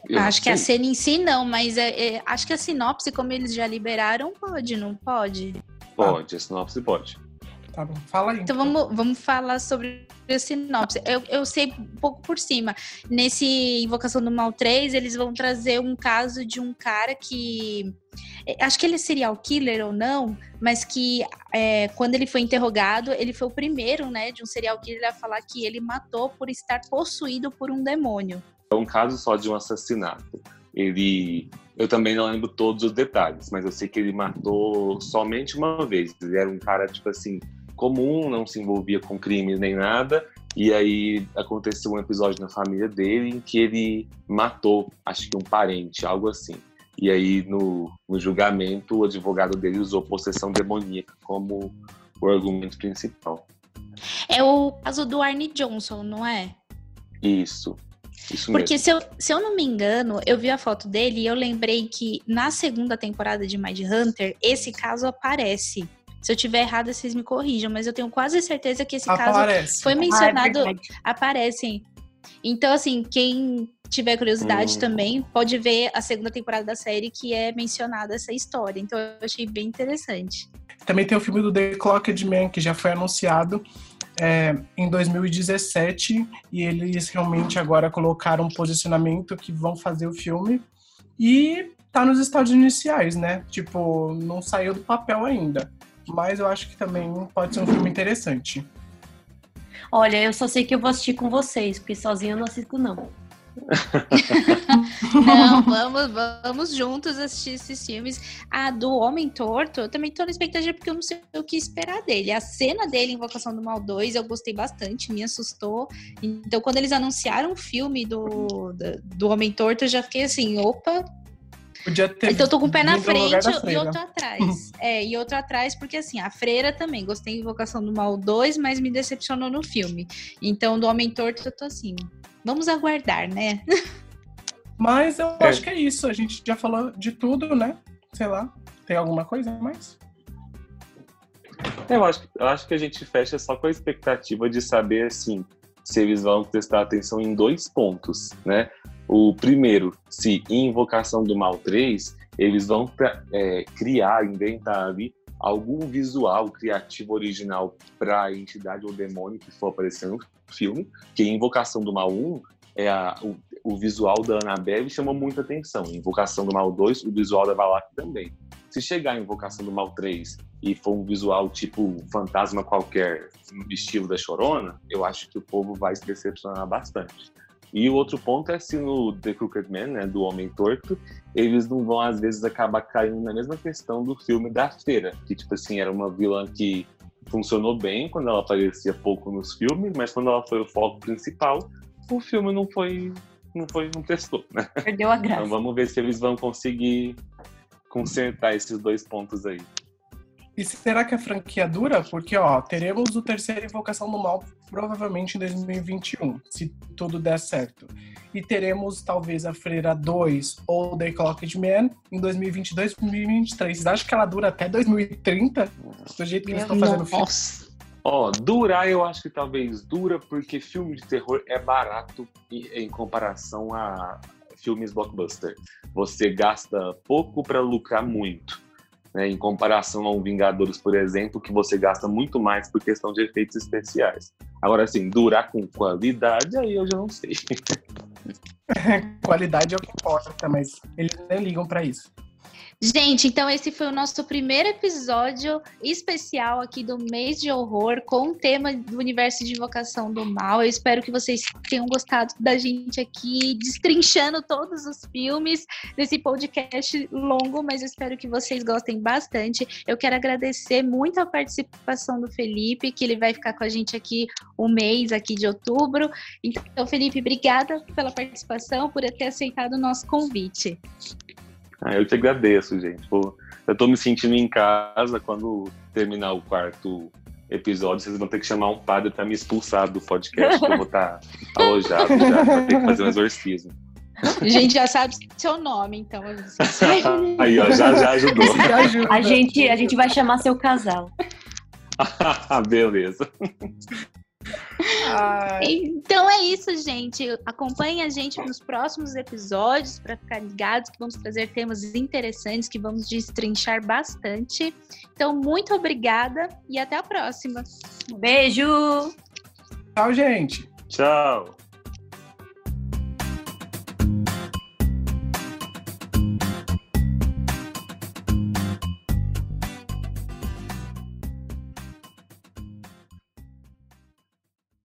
Eu acho que a cena em si não, mas é, é, acho que a sinopse, como eles já liberaram, pode, não pode? Pode, a sinopse pode. Tá bom, fala aí. Então, então. Vamos, vamos falar sobre a sinopse. Eu, eu sei um pouco por cima. Nesse Invocação do Mal 3, eles vão trazer um caso de um cara que. É, acho que ele é serial killer ou não, mas que é, quando ele foi interrogado, ele foi o primeiro, né, de um serial killer a falar que ele matou por estar possuído por um demônio. É um caso só de um assassinato. Ele eu também não lembro todos os detalhes, mas eu sei que ele matou somente uma vez. Ele era um cara, tipo assim, comum, não se envolvia com crimes nem nada. E aí aconteceu um episódio na família dele em que ele matou, acho que um parente, algo assim. E aí no, no julgamento o advogado dele usou possessão demoníaca como o argumento principal. É o caso do Arne Johnson, não é? Isso. Isso Porque mesmo. se eu, se eu não me engano, eu vi a foto dele e eu lembrei que na segunda temporada de Mind Hunter, esse caso aparece. Se eu tiver errado, vocês me corrijam, mas eu tenho quase certeza que esse aparece. caso foi mencionado. Ah, é aparecem. Então, assim, quem tiver curiosidade hum. também pode ver a segunda temporada da série que é mencionada essa história. Então, eu achei bem interessante. Também tem o filme do The Clocked Man, que já foi anunciado é, em 2017 e eles realmente agora colocaram um posicionamento que vão fazer o filme e tá nos estádios iniciais, né? Tipo, não saiu do papel ainda, mas eu acho que também pode ser um filme interessante. Olha, eu só sei que eu vou assistir com vocês, porque sozinho eu não assisto não. Não, vamos, vamos juntos assistir esses filmes. A do Homem Torto, eu também tô na expectativa porque eu não sei o que esperar dele. A cena dele, Invocação do Mal 2, eu gostei bastante, me assustou. Então, quando eles anunciaram o filme do, do, do Homem Torto, eu já fiquei assim, opa, Podia ter então eu tô com o pé na frente e outro atrás. é, e outro atrás, porque assim, a freira também. Gostei de Invocação do Mal 2, mas me decepcionou no filme. Então, do Homem Torto, eu tô assim. Vamos aguardar, né? Mas eu é. acho que é isso. A gente já falou de tudo, né? Sei lá. Tem alguma coisa mais? Eu acho, eu acho que a gente fecha só com a expectativa de saber, assim, se eles vão prestar atenção em dois pontos, né? O primeiro, se Invocação do Mal 3, eles vão é, criar, inventar ali algum visual criativo original para a entidade ou demônio que for aparecer no filme, que Invocação do Mal 1 é a, o, o, visual da Annabelle chama muita atenção. Invocação do Mal 2, o visual da Valak também. Se chegar em Invocação do Mal 3 e for um visual tipo fantasma qualquer, no estilo da Chorona, eu acho que o povo vai se decepcionar bastante. E o outro ponto é se no The Crooked Man, né, do Homem Torto, eles não vão às vezes acabar caindo na mesma questão do filme da Feira, que tipo assim, era uma vilã que funcionou bem quando ela aparecia pouco nos filmes, mas quando ela foi o foco principal, o filme não foi, não foi, não testou, né? Perdeu a graça. Então vamos ver se eles vão conseguir consertar esses dois pontos aí. E será que a franquia dura? Porque, ó, teremos o terceiro Invocação do Mal provavelmente em 2021, se tudo der certo. E teremos, talvez, a Freira 2 ou The Clocked Man em 2022, 2023. Vocês acham que ela dura até 2030? Do jeito que eles estão fazendo o filme? Nossa. Ó, durar eu acho que talvez dura porque filme de terror é barato em, em comparação a filmes blockbuster. Você gasta pouco para lucrar muito. Né, em comparação a um Vingadores, por exemplo, que você gasta muito mais por questão de efeitos especiais. Agora, assim, durar com qualidade, aí eu já não sei. Qualidade é o que importa, mas eles nem ligam pra isso. Gente, então esse foi o nosso primeiro episódio especial aqui do mês de horror com o tema do universo de invocação do mal. Eu espero que vocês tenham gostado da gente aqui destrinchando todos os filmes nesse podcast longo, mas espero que vocês gostem bastante. Eu quero agradecer muito a participação do Felipe, que ele vai ficar com a gente aqui o mês aqui de outubro. Então, Felipe, obrigada pela participação, por ter aceitado o nosso convite. Ah, eu te agradeço, gente. Pô, eu tô me sentindo em casa quando terminar o quarto episódio. Vocês vão ter que chamar um padre para me expulsar do podcast, que eu vou estar tá alojado já, pra ter que fazer um exorcismo. A gente já sabe seu nome, então. Aí, ó, já, já ajudou. Já ajuda. A gente, a gente vai chamar seu casal. Beleza. Ai, Então é isso, gente. Acompanhe a gente nos próximos episódios para ficar ligados que vamos trazer temas interessantes que vamos destrinchar bastante. Então, muito obrigada e até a próxima. Beijo! tchau, gente. Tchau.